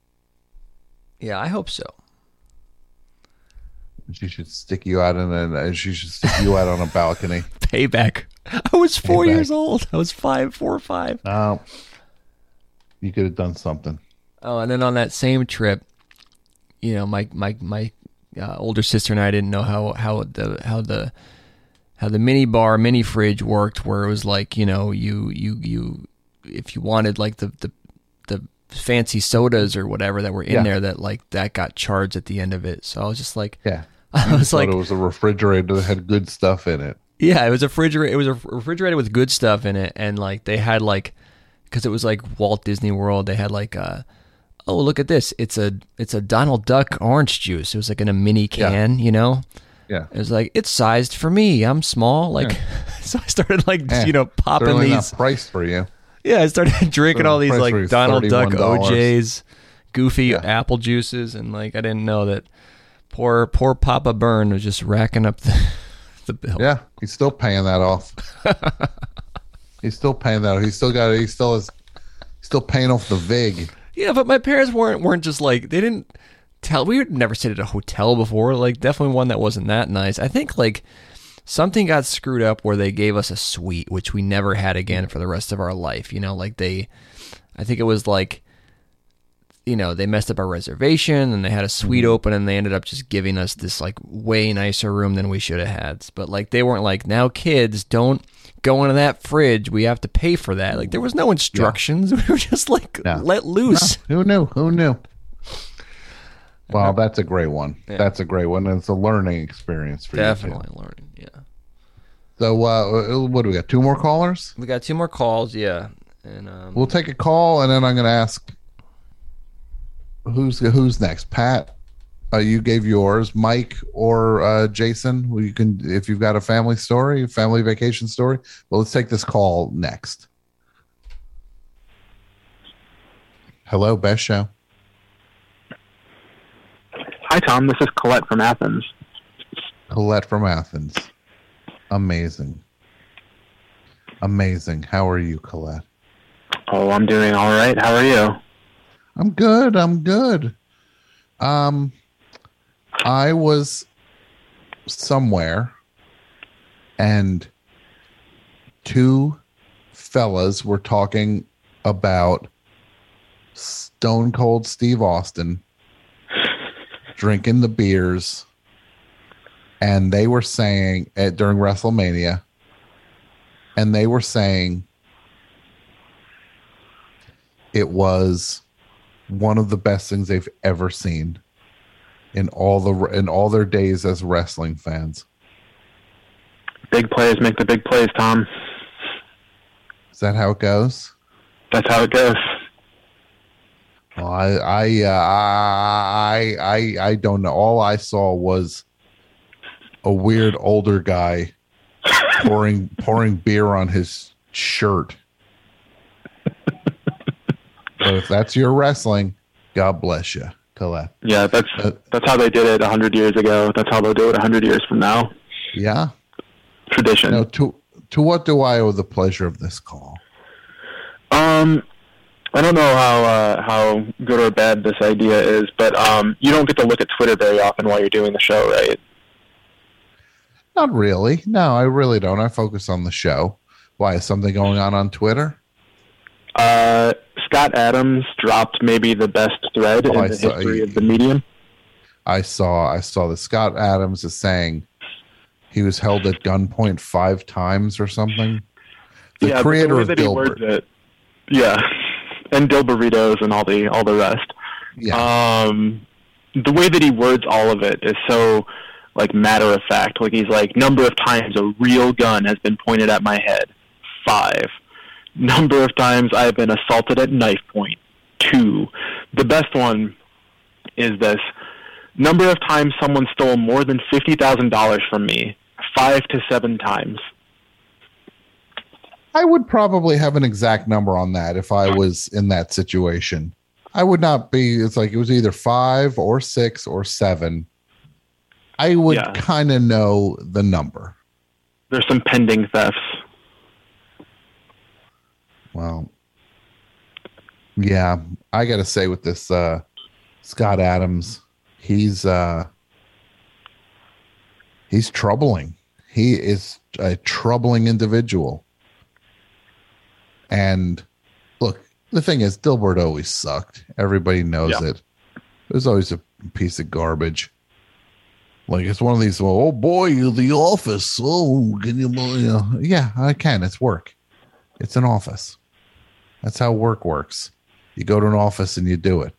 Yeah, I hope so. She should stick you out in a she should stick you out on a balcony. Payback. I was four Payback. years old. I was five, four or five. No, you could have done something. Oh, and then on that same trip, you know, my my my uh, older sister and I didn't know how how the how the how the mini bar mini fridge worked, where it was like you know you you you if you wanted like the the the fancy sodas or whatever that were in Yeah. there that like that got charged at the end of it. So I was just like, Yeah, I was like, it was a refrigerator that had good stuff in it. Yeah, it was a refrigerator. It was a refrigerator with good stuff in it, and like they had like, because it was like Walt Disney World. They had like, uh, oh look at this! It's a it's a Donald Duck orange juice. It was like in a mini Yeah. can, you know. Yeah, It was like it's sized for me. I'm small. Like, so I started like Eh, you know popping certainly these. not priced for you. Yeah, I started drinking all these like Donald Duck OJ's, goofy Yeah. apple juices, and like I didn't know that poor poor Papa Byrne was just racking up the the bill. Yeah, he's still paying that off. he's still paying that. He's still got. It. He still is. Still paying off the vig. Yeah, but my parents weren't weren't just like they didn't tell. We had never stayed at a hotel before. Like definitely one that wasn't that nice. I think like something got screwed up where they gave us a suite, which we never had again for the rest of our life. You know, like they, I think it was like, you know, they messed up our reservation and they had a suite mm-hmm. open and they ended up just giving us this like way nicer room than we should have had. But like they weren't like now kids don't go into that fridge. We have to pay for that. Like there was no instructions. We were just like No. let loose. Who knew? Who knew? Well, that's a great one. That's a great one. And it's a learning experience for you. Definitely learning. Yeah. So, uh, what do we got? Two more callers. We got two more calls. Yeah. And um, We'll take a call, and then I'm going to ask who's who's next. Pat, uh, you gave yours. Mike or uh, Jason, you can if you've got a family story, family vacation story. Well, let's take this call next. Hello, best show. Hi, Tom. This is Colette from Athens. Colette from Athens. Amazing. Amazing. How are you, Colette? Oh, I'm doing all right. How are you? I'm good. I'm good. Um, I was somewhere, and two fellas were talking about Stone Cold Steve Austin drinking the beers and they were saying uh, during WrestleMania, and they were saying it was one of the best things they've ever seen in all the in all their days as wrestling fans. Big plays make the big plays, Tom. Is that how it goes? That's how it goes. Well, I I uh, I I I don't know. All I saw was a weird older guy pouring pouring beer on his shirt. but if that's your wrestling, God bless you, Colette. Yeah, that's Uh, that's how they did it hundred years ago. That's how they'll do it hundred years from now. Yeah. Tradition. Now, to to what do I owe the pleasure of this call? Um, I don't know how uh, how good or bad this idea is, but um, you don't get to look at Twitter very often while you're doing the show, right? Not really. No, I really don't. I focus on the show. Why is something going on on Twitter? Uh, Scott Adams dropped maybe the best thread Oh, I in the saw- history of the medium. I saw I saw that Scott Adams is saying he was held at gunpoint five times or something. The yeah, creator way of that he words Dilbert. yeah, and Dill burritos and all the all the rest. Yeah. Um, the way that he words all of it is so like matter of fact. Like he's like number of times a real gun has been pointed at my head, five. Number of times I have been assaulted at knife point, two. The best one is this. Number of times someone stole more than fifty thousand dollars from me, five to seven times. I would probably have an exact number on that if I was in that situation. I would not be it's like it was either five or six or seven. I would Yeah. kind of know the number. There's some pending thefts. Well, yeah, I got to say with this uh, Scott Adams, he's uh, he's troubling. He is a troubling individual. And look, the thing is, Dilbert always sucked. Everybody knows Yeah. it. It was always a piece of garbage. Like it's one of these. Oh boy, the office. Oh, can you? you yeah, I can. It's work. It's an office. That's how work works. You go to an office and you do it.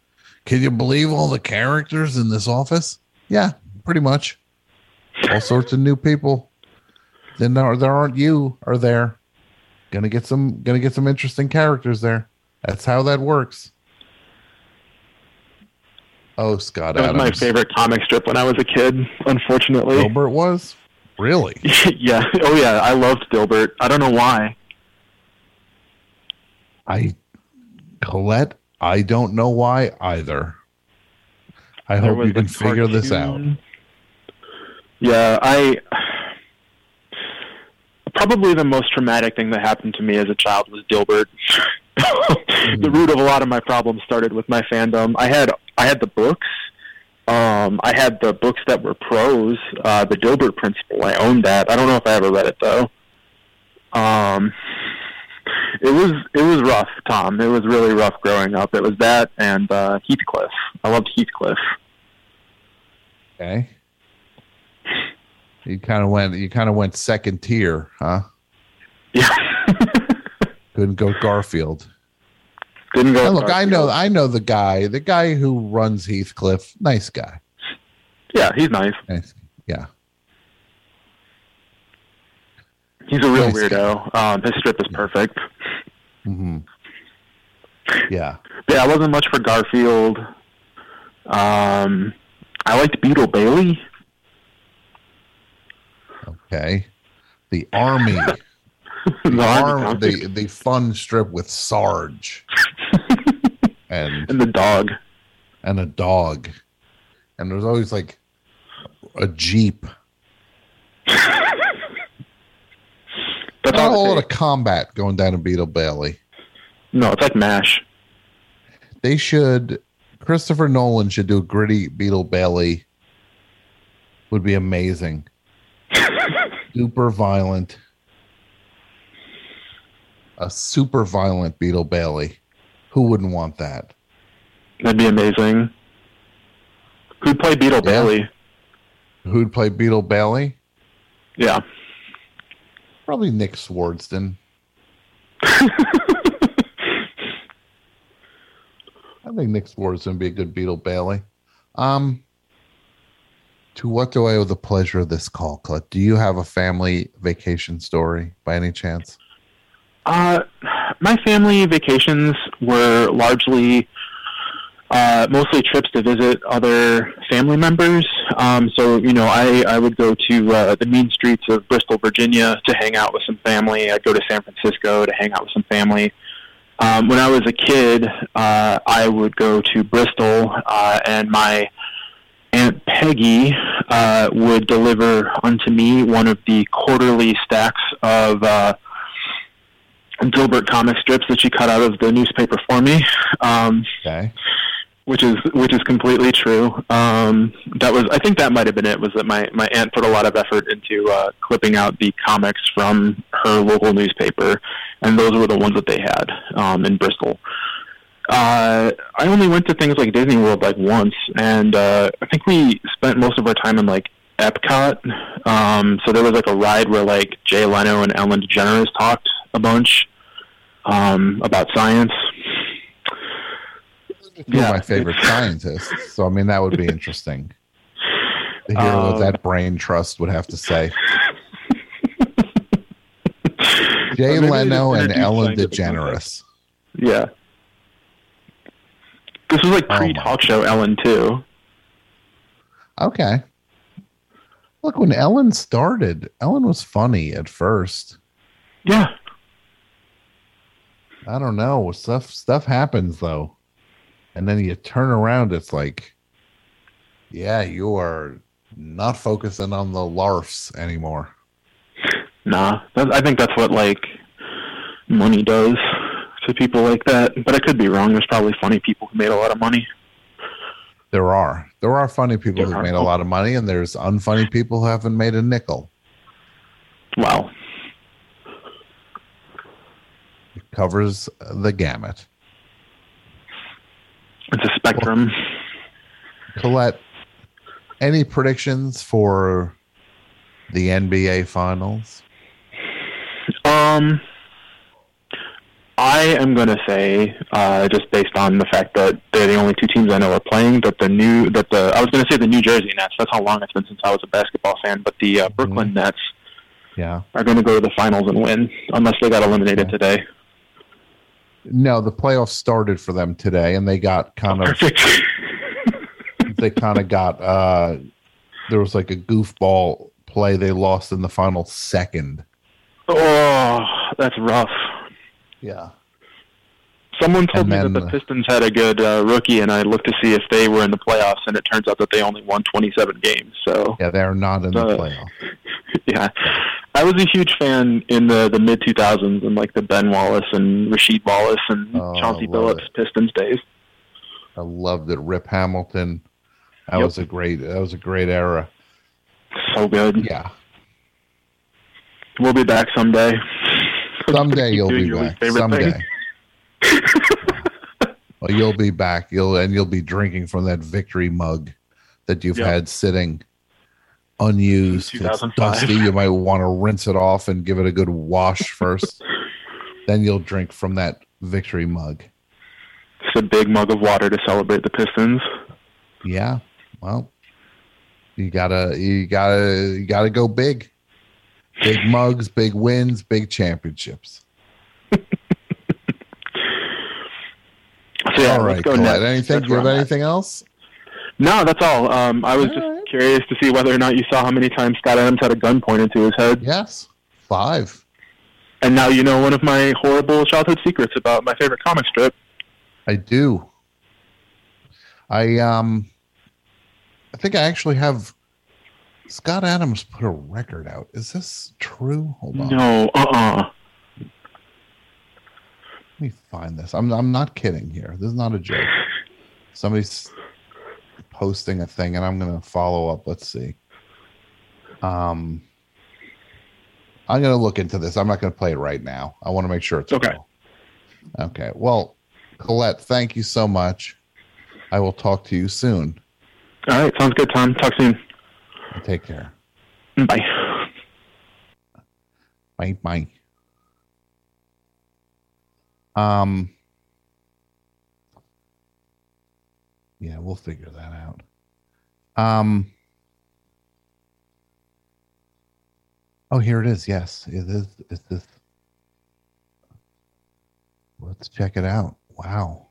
Can you believe all the characters in this office? Yeah, pretty much. All sorts of new people. Then there, there aren't you are there. Gonna get some gonna get some interesting characters there. That's how that works. Oh, Scott That was my favorite comic strip when I was a kid. Unfortunately, Dilbert was really. yeah. Oh yeah, I loved Dilbert. I don't know why. I Colette, I don't know why either. I There hope you can figure this out. Yeah, I probably the most traumatic thing that happened to me as a child was Dilbert. the hmm. root of a lot of my problems started with my fandom. I had I had the books. Um, I had the books that were prose, uh, the Dilbert Principle. I owned that. I don't know if I ever read it though. Um, it was it was rough, Tom. It was really rough growing up. It was that and uh, Heathcliff. I loved Heathcliff. Okay. You kind of went you kind of went second tier, huh? Yeah. Couldn't go Garfield. Didn't go. With look, I know I know the guy, the guy who runs Heathcliff. Nice guy. Yeah, he's nice. Nice. Yeah. He's a real Nice weirdo. Um, his strip is perfect. hmm Yeah. Yeah, I wasn't much for Garfield. Um, I liked Beetle Bailey. Okay. The army. The arm, the the fun strip with Sarge and and the dog. and a dog. And there's always like a jeep. That's Not a whole lot of combat going down in Beetle Bailey. No, it's like Mash. They should Christopher Nolan should do a gritty Beetle Bailey. Would be amazing. super violent. A super violent Beetle Bailey. Who wouldn't want that? That'd be amazing. Who'd play Beetle Yeah. Bailey? Who'd play Beetle Bailey? Yeah. Probably Nick Swardson. I think Nick Swardson would be a good Beetle Bailey. Um, to what do I owe the pleasure of this call, Colette? Do you have a family vacation story by any chance? Uh, my family vacations were largely uh, mostly trips to visit other family members. Um, so, you know, I, I would go to uh, the mean streets of Bristol, Virginia to hang out with some family. I'd go to San Francisco to hang out with some family. Um, when I was a kid, uh, I would go to Bristol, uh, and my Aunt Peggy uh, would deliver unto me one of the quarterly stacks of uh, Dilbert comic strips that she cut out of the newspaper for me. Um, Okay. which is which is completely true. Um, that was I think that might have been it. Was that my my aunt put a lot of effort into uh, clipping out the comics from her local newspaper, and those were the ones that they had um, in Bristol. Uh, I only went to things like Disney World like once, and uh, I think we spent most of our time in like Epcot. Um, so there was like a ride where like Jay Leno and Ellen DeGeneres talked a bunch um, about science. Two Yeah. my favorite scientists. So I mean that would be interesting to hear what Um, that brain trust would have to say. Jay Leno and Ellen DeGeneres. Yeah. This was like Oh, pre talk show Ellen too. Okay. Look, when Ellen started, Ellen was funny at first. Yeah. I don't know. Stuff stuff happens though. And then you turn around, it's like, yeah, you are not focusing on the larfs anymore. Nah. That, I think that's what like money does to people like that. But I could be wrong. There's probably funny people who made a lot of money. There are. There are funny people There are. made a lot of money, and there's unfunny people who haven't made a nickel. Wow. It covers the gamut. It's a spectrum. Colette, any predictions for the NBA finals? Um, I am going to say, uh, just based on the fact that they're the only two teams I know are playing, that the new that the I was going to say the New Jersey Nets. That's how long it's been since I was a basketball fan. But the uh, Brooklyn Nets Yeah. are going to go to the finals and win, unless they got eliminated today. No, the playoffs started for them today, and they got kind of they kind of got uh there was like a goofball play they lost in the final second. oh, that's rough. Yeah. Someone told And me that the Pistons had a good uh, rookie, and I looked to see if they were in the playoffs, and it turns out that they only won 27 games. So Yeah, they're not in the playoffs. yeah, I was a huge fan in the the mid 2000s and like the Ben Wallace and Rasheed Wallace and Oh, Chauncey Billups it. Pistons days. I loved it. Rip Hamilton. That Yep. was a great that was a great era. So good. Yeah. We'll be back someday. Someday you'll be back. Someday. Well, you'll be back. You'll and you'll be drinking from that victory mug that you've Yep. had sitting unused. It's dusty. You might want to rinse it off and give it a good wash first. then you'll drink from that victory mug. It's a big mug of water to celebrate the Pistons. Yeah. Well, you gotta you gotta you gotta go big. Big mugs, big wins, big championships. So yeah, all let's go Colette. Anything? That's you have I'm at. anything else? No, that's all. Um, I was just All right. curious to see whether or not you saw how many times Scott Adams had a gun pointed to his head. Yes. Five. And now you know one of my horrible childhood secrets about my favorite comic strip. I do. I um I think I actually have Scott Adams put a record out. Is this true? Hold on. No, uh-uh. Let me find this. I'm I'm not kidding here. This is not a joke. Somebody's posting a thing and I'm gonna follow up. Let's see. Um I'm gonna look into this. I'm not gonna play it right now. I want to make sure it's Okay. real. Okay. Well, Colette, thank you so much. I will talk to you soon. All right, sounds good, Tom. Talk soon. Take care. Bye. Bye bye. Um. Yeah, we'll figure that out. Um. Oh, here it is. Yes, it is. Is this? Let's check it out. Wow.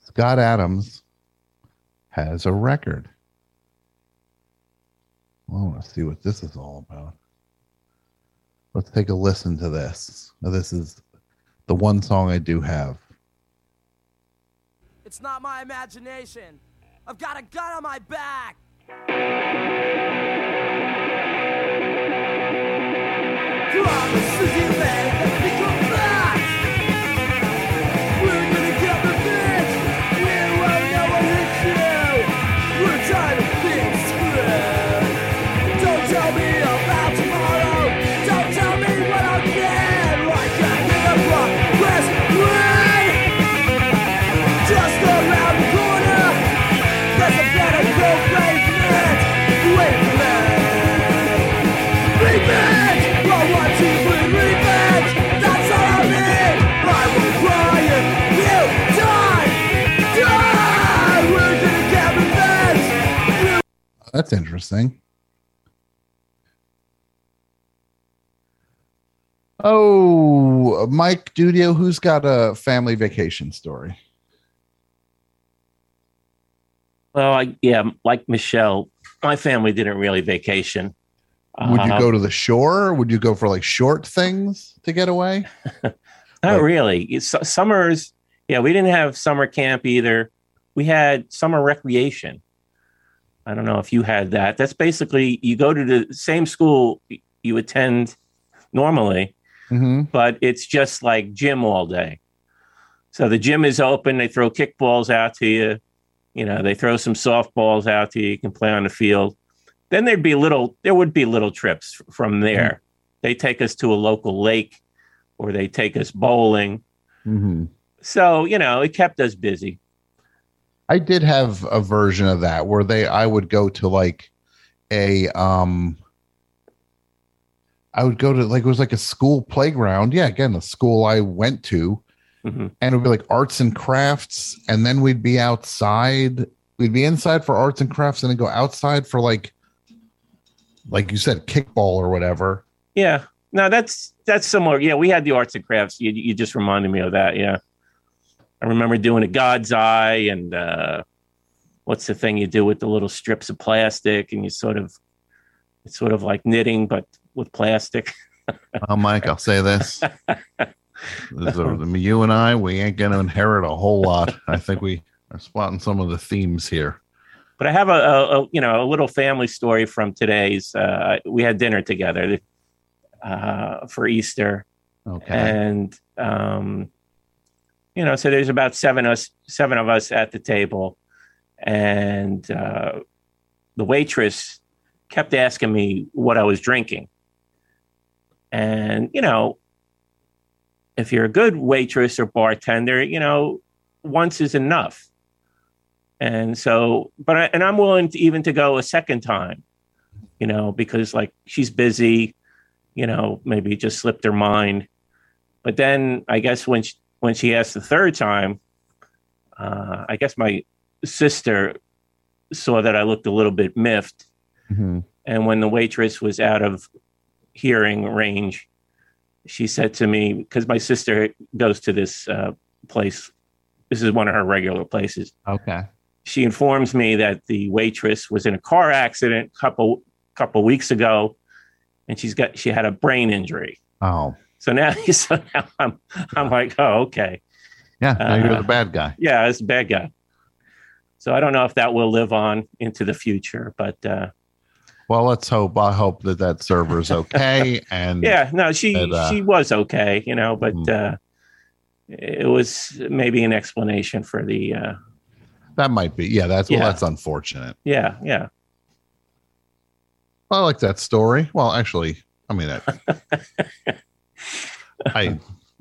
Scott Adams has a record. I want to see what this is all about. Let's take a listen to this. Now, this is the one song I do have. It's not my imagination. I've got a gun on my back. Promises you That's interesting. Oh, Mike Dudio, who's got a family vacation story? Well, I, yeah, like Michelle, my family didn't really vacation. Would you Uh, go to the shore? Would you go for like short things to get away? Not really. It's, summers, yeah, we didn't have summer camp either. We had summer recreation. I don't know if you had that. That's basically you go to the same school you attend normally, Mm-hmm. but it's just like gym all day. So the gym is open. They throw kickballs out to you. You know, they throw some softballs out to you. You can play on the field. Then there'd be little. There would be little trips from there. They take us to a local lake, or they take us bowling. Mm-hmm. So you know, it kept us busy. I did have a version of that where they I would go to like a um I would go to like it was like a school playground. Yeah, again, the school I went to. Mhm. And it would be like arts and crafts, and then we'd be outside. We'd be inside for arts and crafts, and then go outside for like like you said, kickball or whatever. Yeah. No, that's that's similar. Yeah, we had the arts and crafts. You you just reminded me of that. Yeah. I remember doing a God's eye and uh what's the thing you do with the little strips of plastic and you sort of it's sort of like knitting but with plastic. Oh, Mike, I'll say this. This is a- you and I, we ain't going to inherit a whole lot. I think we are spotting some of the themes here. But I have a, a, a you know a little family story from today's. Uh, we had dinner together uh, for Easter, Okay. and um, you know, so there's about seven us seven of us at the table, and uh, the waitress kept asking me what I was drinking, and you know, if you're a good waitress or bartender, you know, once is enough. And so, but I, and I'm willing to even to go a second time, you know, because like she's busy, you know, maybe just slipped her mind. But then I guess when she, when she asked the third time, uh, I guess my sister saw that I looked a little bit miffed. Mhm. And when the waitress was out of hearing range, she said to me, because my sister goes to this uh, place, this is one of her regular places. Okay. She informs me that the waitress was in a car accident a couple couple weeks ago, and she's got she had a brain injury. Oh, So now, so now I'm I'm like, oh, okay, yeah. Now you're Uh, the bad guy. yeah, it's a bad guy. So I don't know if that will live on into the future, but uh, Well, let's hope. I hope that that server's okay. And yeah, no, she And, uh, she was okay, you know, but Mhm. uh, it was maybe an explanation for the uh, that might be. Yeah, that's well, that's unfortunate. yeah, yeah. I like that story. Well, actually, I mean, I, I,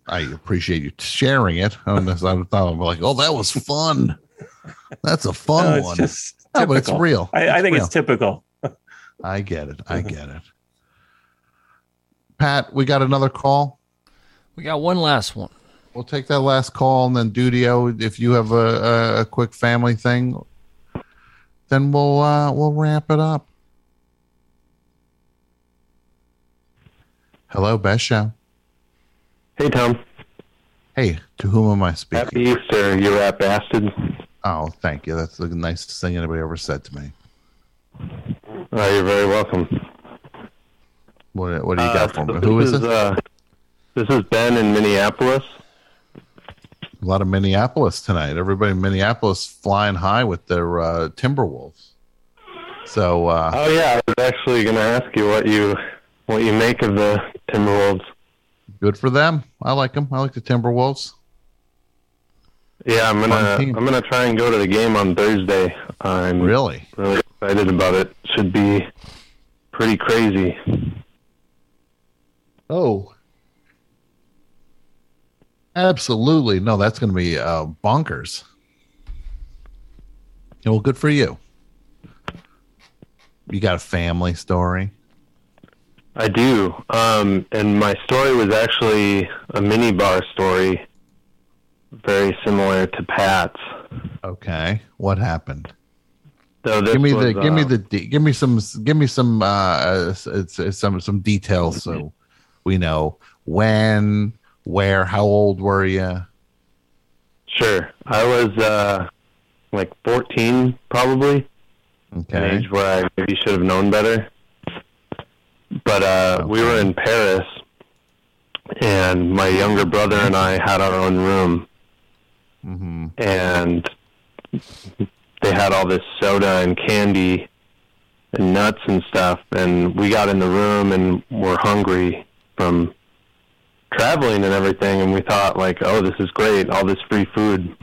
I appreciate you sharing it. I, was- I thought I'm like, oh, that was fun. That's a fun No, it's one. just No, but it's real. I, I think real. it's typical. I get it. I get it. Pat, we got another call. We got one last one. We'll take that last call, and then Dudio, if you have a, a, a quick family thing, then we'll uh, we'll wrap it up. Hello, best show. Hey, Tom. Hey, to whom am I speaking? Happy Easter, you rat bastard. Oh, thank you. That's the nicest thing anybody ever said to me. Oh, you're very welcome. What, what do you Uh, got for me? Who is this? Uh, this is Ben in Minneapolis. a lot of Minneapolis tonight. Everybody in Minneapolis flying high with their uh, Timberwolves. So uh, Oh yeah, I was actually going to ask you what you what you make of the Timberwolves. Good for them. I like them. I like the Timberwolves. Yeah, I'm gonna. I'm gonna try and go to the game on Thursday. I'm Really? really excited about it. Should be pretty crazy. Oh, absolutely. No, that's going to be uh, bonkers. Well, good for you. You got a family story. I do. Um, and my story was actually a mini bar story, very similar to Pat's. Okay, what happened? So this give me was, the give me uh, the de- give me some give me some uh it's, it's some some details so we know when where how old were you Sure. I was uh, like 14, probably. An okay age where I maybe should have known better. But uh, we were in Paris, and my younger brother and I had our own room, mm-hmm. and they had all this soda and candy and nuts and stuff. And we got in the room and were hungry from traveling and everything. And we thought, like, oh, this is great, all this free food.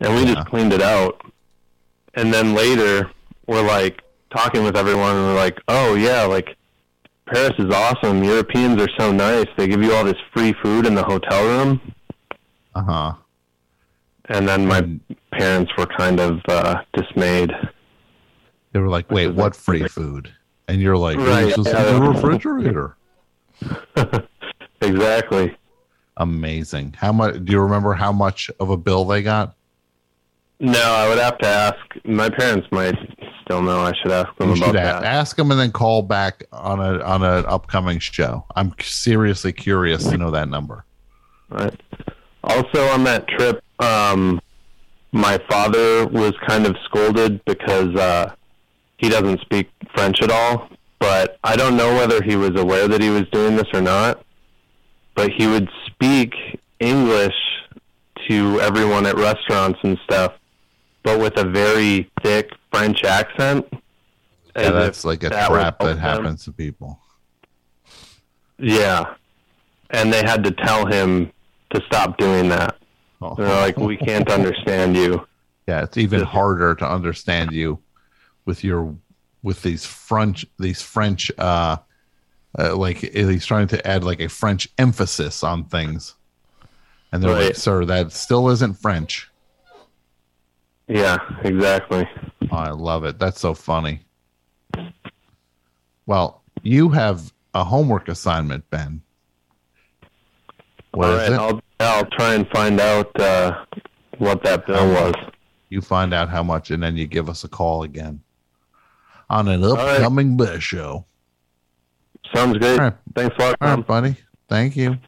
And we just cleaned it out. And then later, we're like talking with everyone, and we're like, oh, yeah, like, Paris is awesome. Europeans are so nice. They give you all this free food in the hotel room. uh-huh And then my parents were kind of uh, dismayed. they were like wait what free food and you're like Right, this is yeah. in the refrigerator Exactly. amazing how much do you remember how much of a bill they got No, I would have to ask. My parents might still know. I should ask them you about that. ask them and then call back on a on an upcoming show i'm seriously curious to know that number Right. Also, on that trip, um, my father was kind of scolded because uh, he doesn't speak French at all. But I don't know whether he was aware that he was doing this or not. But he would speak English to everyone at restaurants and stuff, but with a very thick French accent. yeah that's like a that trap that help them. happens to people Yeah. And they had to tell him to stop doing that. Oh. They're like, we can't understand you. Yeah, it's even harder to understand you with your with these French these French uh, uh like he's trying to add like a French emphasis on things. And they're like, sir, that still isn't French. Yeah, exactly. Oh, I love it. That's so funny. Well, you have a homework assignment, Ben. What All is right? I'll I'll try and find out uh, what that bill was. You find out how much, and then you give us a call again on an right. upcoming best show. Sounds good. Right. Thanks a lot, All right, buddy. Thank you.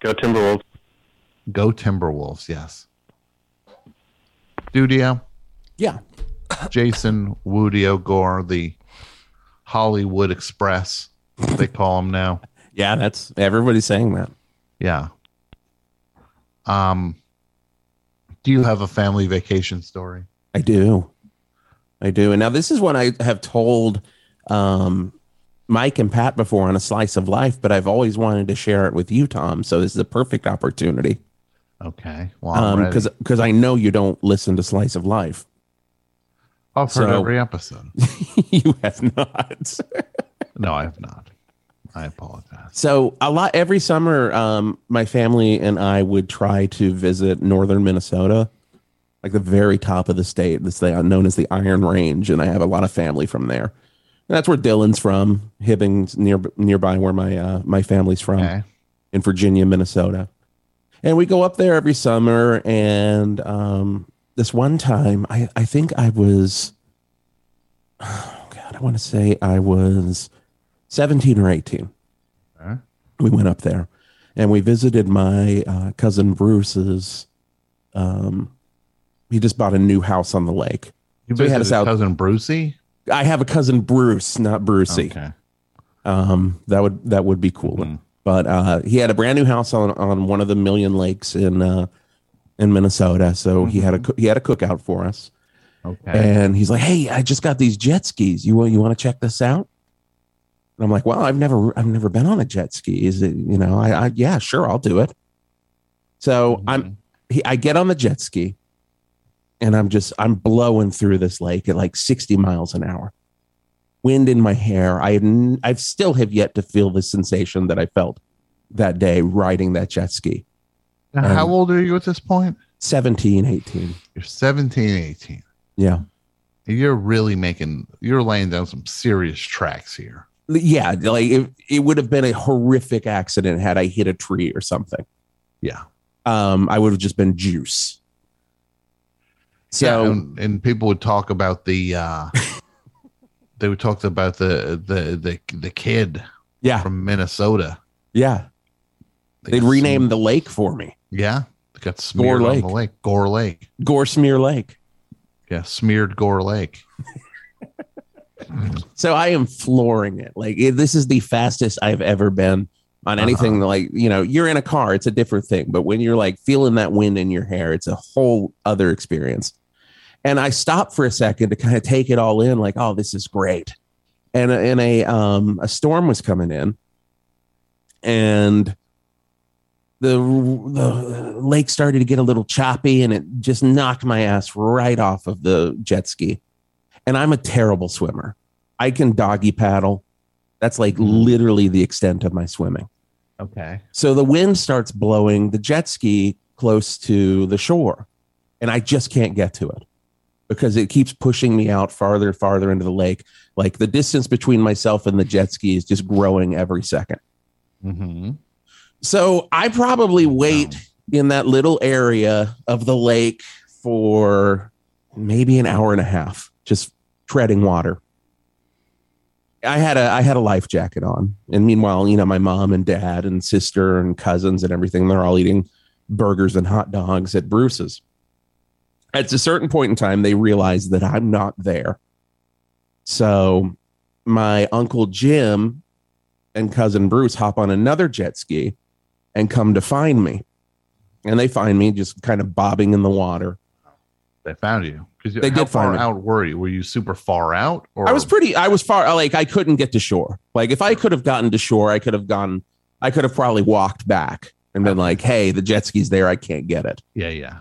Go Timberwolves. Go Timberwolves. Yes. Dudio. Yeah. Jason Woodio Gore, the Hollywood Express, they call him now. Yeah, that's everybody's saying that. Yeah. Um. Do you have a family vacation story? I do. I do. And now this is one I have told um, Mike and Pat before on a slice of life, but I've always wanted to share it with you, Tom. So this is a perfect opportunity. Okay. Well, because ready. because I know you don't listen to Slice of Life. I've heard so- every episode. you have not. No, I have not. I apologize. So a lot every summer, um, my family and I would try to visit northern Minnesota, like the very top of the state. This thing known as the Iron Range, and I have a lot of family from there. And that's where Dylan's from. Hibbing's near nearby where my uh, my family's from Okay. in Virginia, Minnesota. And we go up there every summer. And um, this one time, I, I think I was, oh God, I want to say I was 17 or 18. Okay. We went up there and we visited my uh, cousin Bruce's. Um, he just bought a new house on the lake. You So had us out- cousin Brucey. I have a cousin Bruce, not Brucey. Okay. Um, that would that would be cool. Mhm. But uh, he had a brand new house on on one of the million lakes in uh, in Minnesota. So he had a he had a cookout for us, Okay. and he's like, "Hey, I just got these jet skis. You want you want to check this out?" And I'm like, "Well, I've never I've never been on a jet ski. Is it you know? I, I yeah, sure, I'll do it." So I'm he, I get on the jet ski, and I'm just I'm blowing through this lake at like 60 miles an hour wind in my hair. I had, I still have yet to feel the sensation that I felt that day riding that jet ski. Now, how um, old are you at this point? 17, 18. You're 17, 18. Yeah. You're really making, you're laying down some serious tracks here. Yeah. Like it, it would have been a horrific accident had I hit a tree or something. Yeah. Um, I would have just been juice. So Yeah, and, and people would talk about the, uh, they would talk about the, the, the, the kid yeah, from Minnesota. yeah. They They'd got rename the lake for me. yeah. They got smeared Lake. on the lake. Gore Lake. Gore Smear Lake. Yeah. Smeared Gore Lake. So I am flooring it. Like this is the fastest I've ever been on uh-huh. anything. Like you know, you're in a car, it's a different thing. But when you're like feeling that wind in your hair, it's a whole other experience. And I stopped for a second to kind of take it all in. Like, oh, this is great. And a- and a um a storm was coming in, and the the lake started to get a little choppy, and it just knocked my ass right off of the jet ski and I'm a terrible swimmer. I can doggy paddle. That's like literally the extent of my swimming. Okay. So the wind starts blowing the jet ski close to the shore, and I just can't get to it because it keeps pushing me out farther and farther into the lake. Like the distance between myself and the jet ski is just growing every second. Mm-hmm. So I probably wait in that little area of the lake for maybe an hour and a half, just treading water. I had a I had a life jacket on, and meanwhile, you know, my mom and dad and sister and cousins and everything, they're all eating burgers and hot dogs at Bruce's. At a certain point in time, they realize that I'm not there. So my uncle Jim and cousin Bruce hop on another jet ski and come to find me. And they find me just kind of bobbing in the water. They found you. Because They did find me. out were you? Were you super far out? Or I was pretty, I was far, like, I couldn't get to shore. Like, if I could have gotten to shore, I could have gone, I could have probably walked back and been like, hey, the jet ski's there. I can't get it. Yeah, yeah.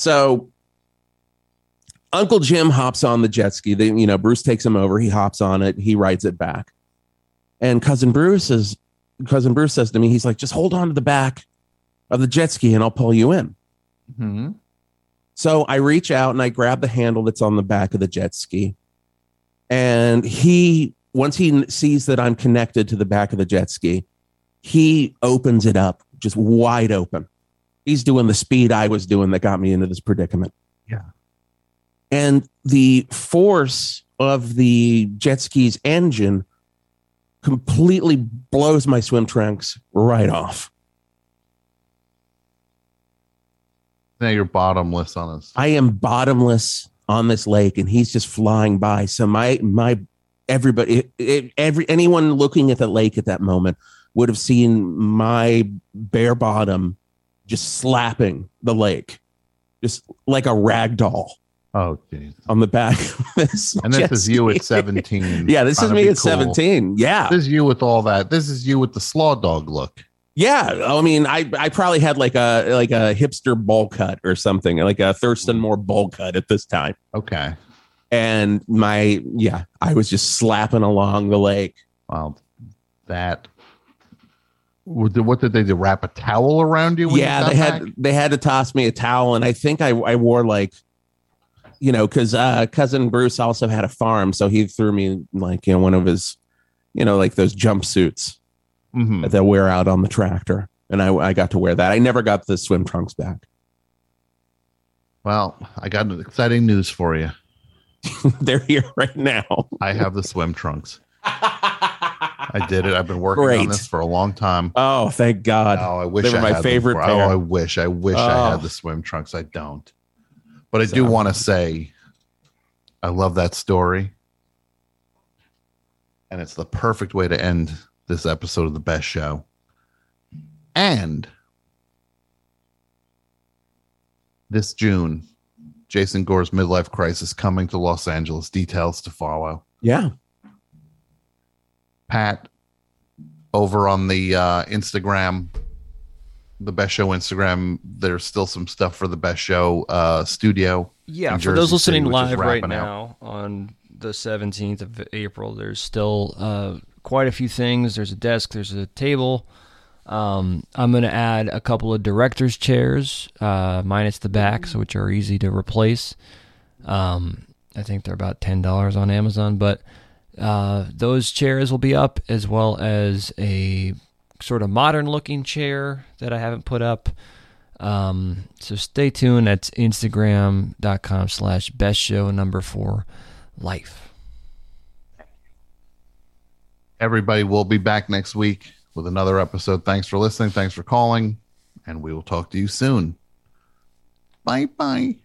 So Uncle Jim hops on the jet ski. They, you know, Bruce takes him over. He hops on it. He rides it back. And cousin Bruce is cousin Bruce says to me, he's like, just hold on to the back of the jet ski and I'll pull you in. Mm-hmm. So I reach out and I grab the handle that's on the back of the jet ski. And he, once he sees that I'm connected to the back of the jet ski, he opens it up just wide open. He's doing the speed I was doing that got me into this predicament. Yeah. And the force of the jet ski's engine completely blows my swim trunks right off. Now you're bottomless on us. I am bottomless on this lake, and he's just flying by. So my my everybody, it, it, every anyone looking at the lake at that moment would have seen my bare bottom just slapping the lake, just like a rag doll Oh, geez. on the back. Of this And this is you at 17. Yeah, this is me at cool. 17. Yeah. This is you with all that. This is you with the slaw dog look. Yeah, I mean, I I probably had like a like a hipster bowl cut or something, like a Thurston mm. Moore bowl cut at this time. Okay. And my yeah, I was just slapping along the lake. Well, that What did, they do? Wrap a towel around you? When you yeah, got they had they had to toss me a towel, and I think I I wore like, you know, because uh, cousin Bruce also had a farm, so he threw me like you know one of his, you know, like those jumpsuits Mhm. that wear out on the tractor, and I I got to wear that. I never got the swim trunks back. Well, I got exciting news for you. They're here right now. I have the swim trunks. I did it. I've been working on this for a long time. Oh, thank God! Oh, I wish They were I my favorite oh, pair. Oh, I wish. I wish I Oh. had the swim trunks. I don't. But I do want to say I love that story. And it's the perfect way to end this episode of the best show. And this June, Jason Gore's midlife crisis coming to Los Angeles. Details to follow. Yeah, Pat over on the uh, Instagram, the best show Instagram. There's still some stuff for the best show uh, studio. Yeah, for those listening City, live right out. now on the 17th of April, there's still uh, quite a few things. There's a desk, there's a table. Um, I'm going to add a couple of director's chairs, uh, minus the backs, which are easy to replace. Um, I think they're about $10 on Amazon, but uh, those chairs will be up as well as a sort of modern looking chair that I haven't put up. Um, so stay tuned. That's Instagram.com slash best show number four life. Everybody will be back next week with another episode. Thanks for listening. Thanks for calling. And we will talk to you soon. Bye bye.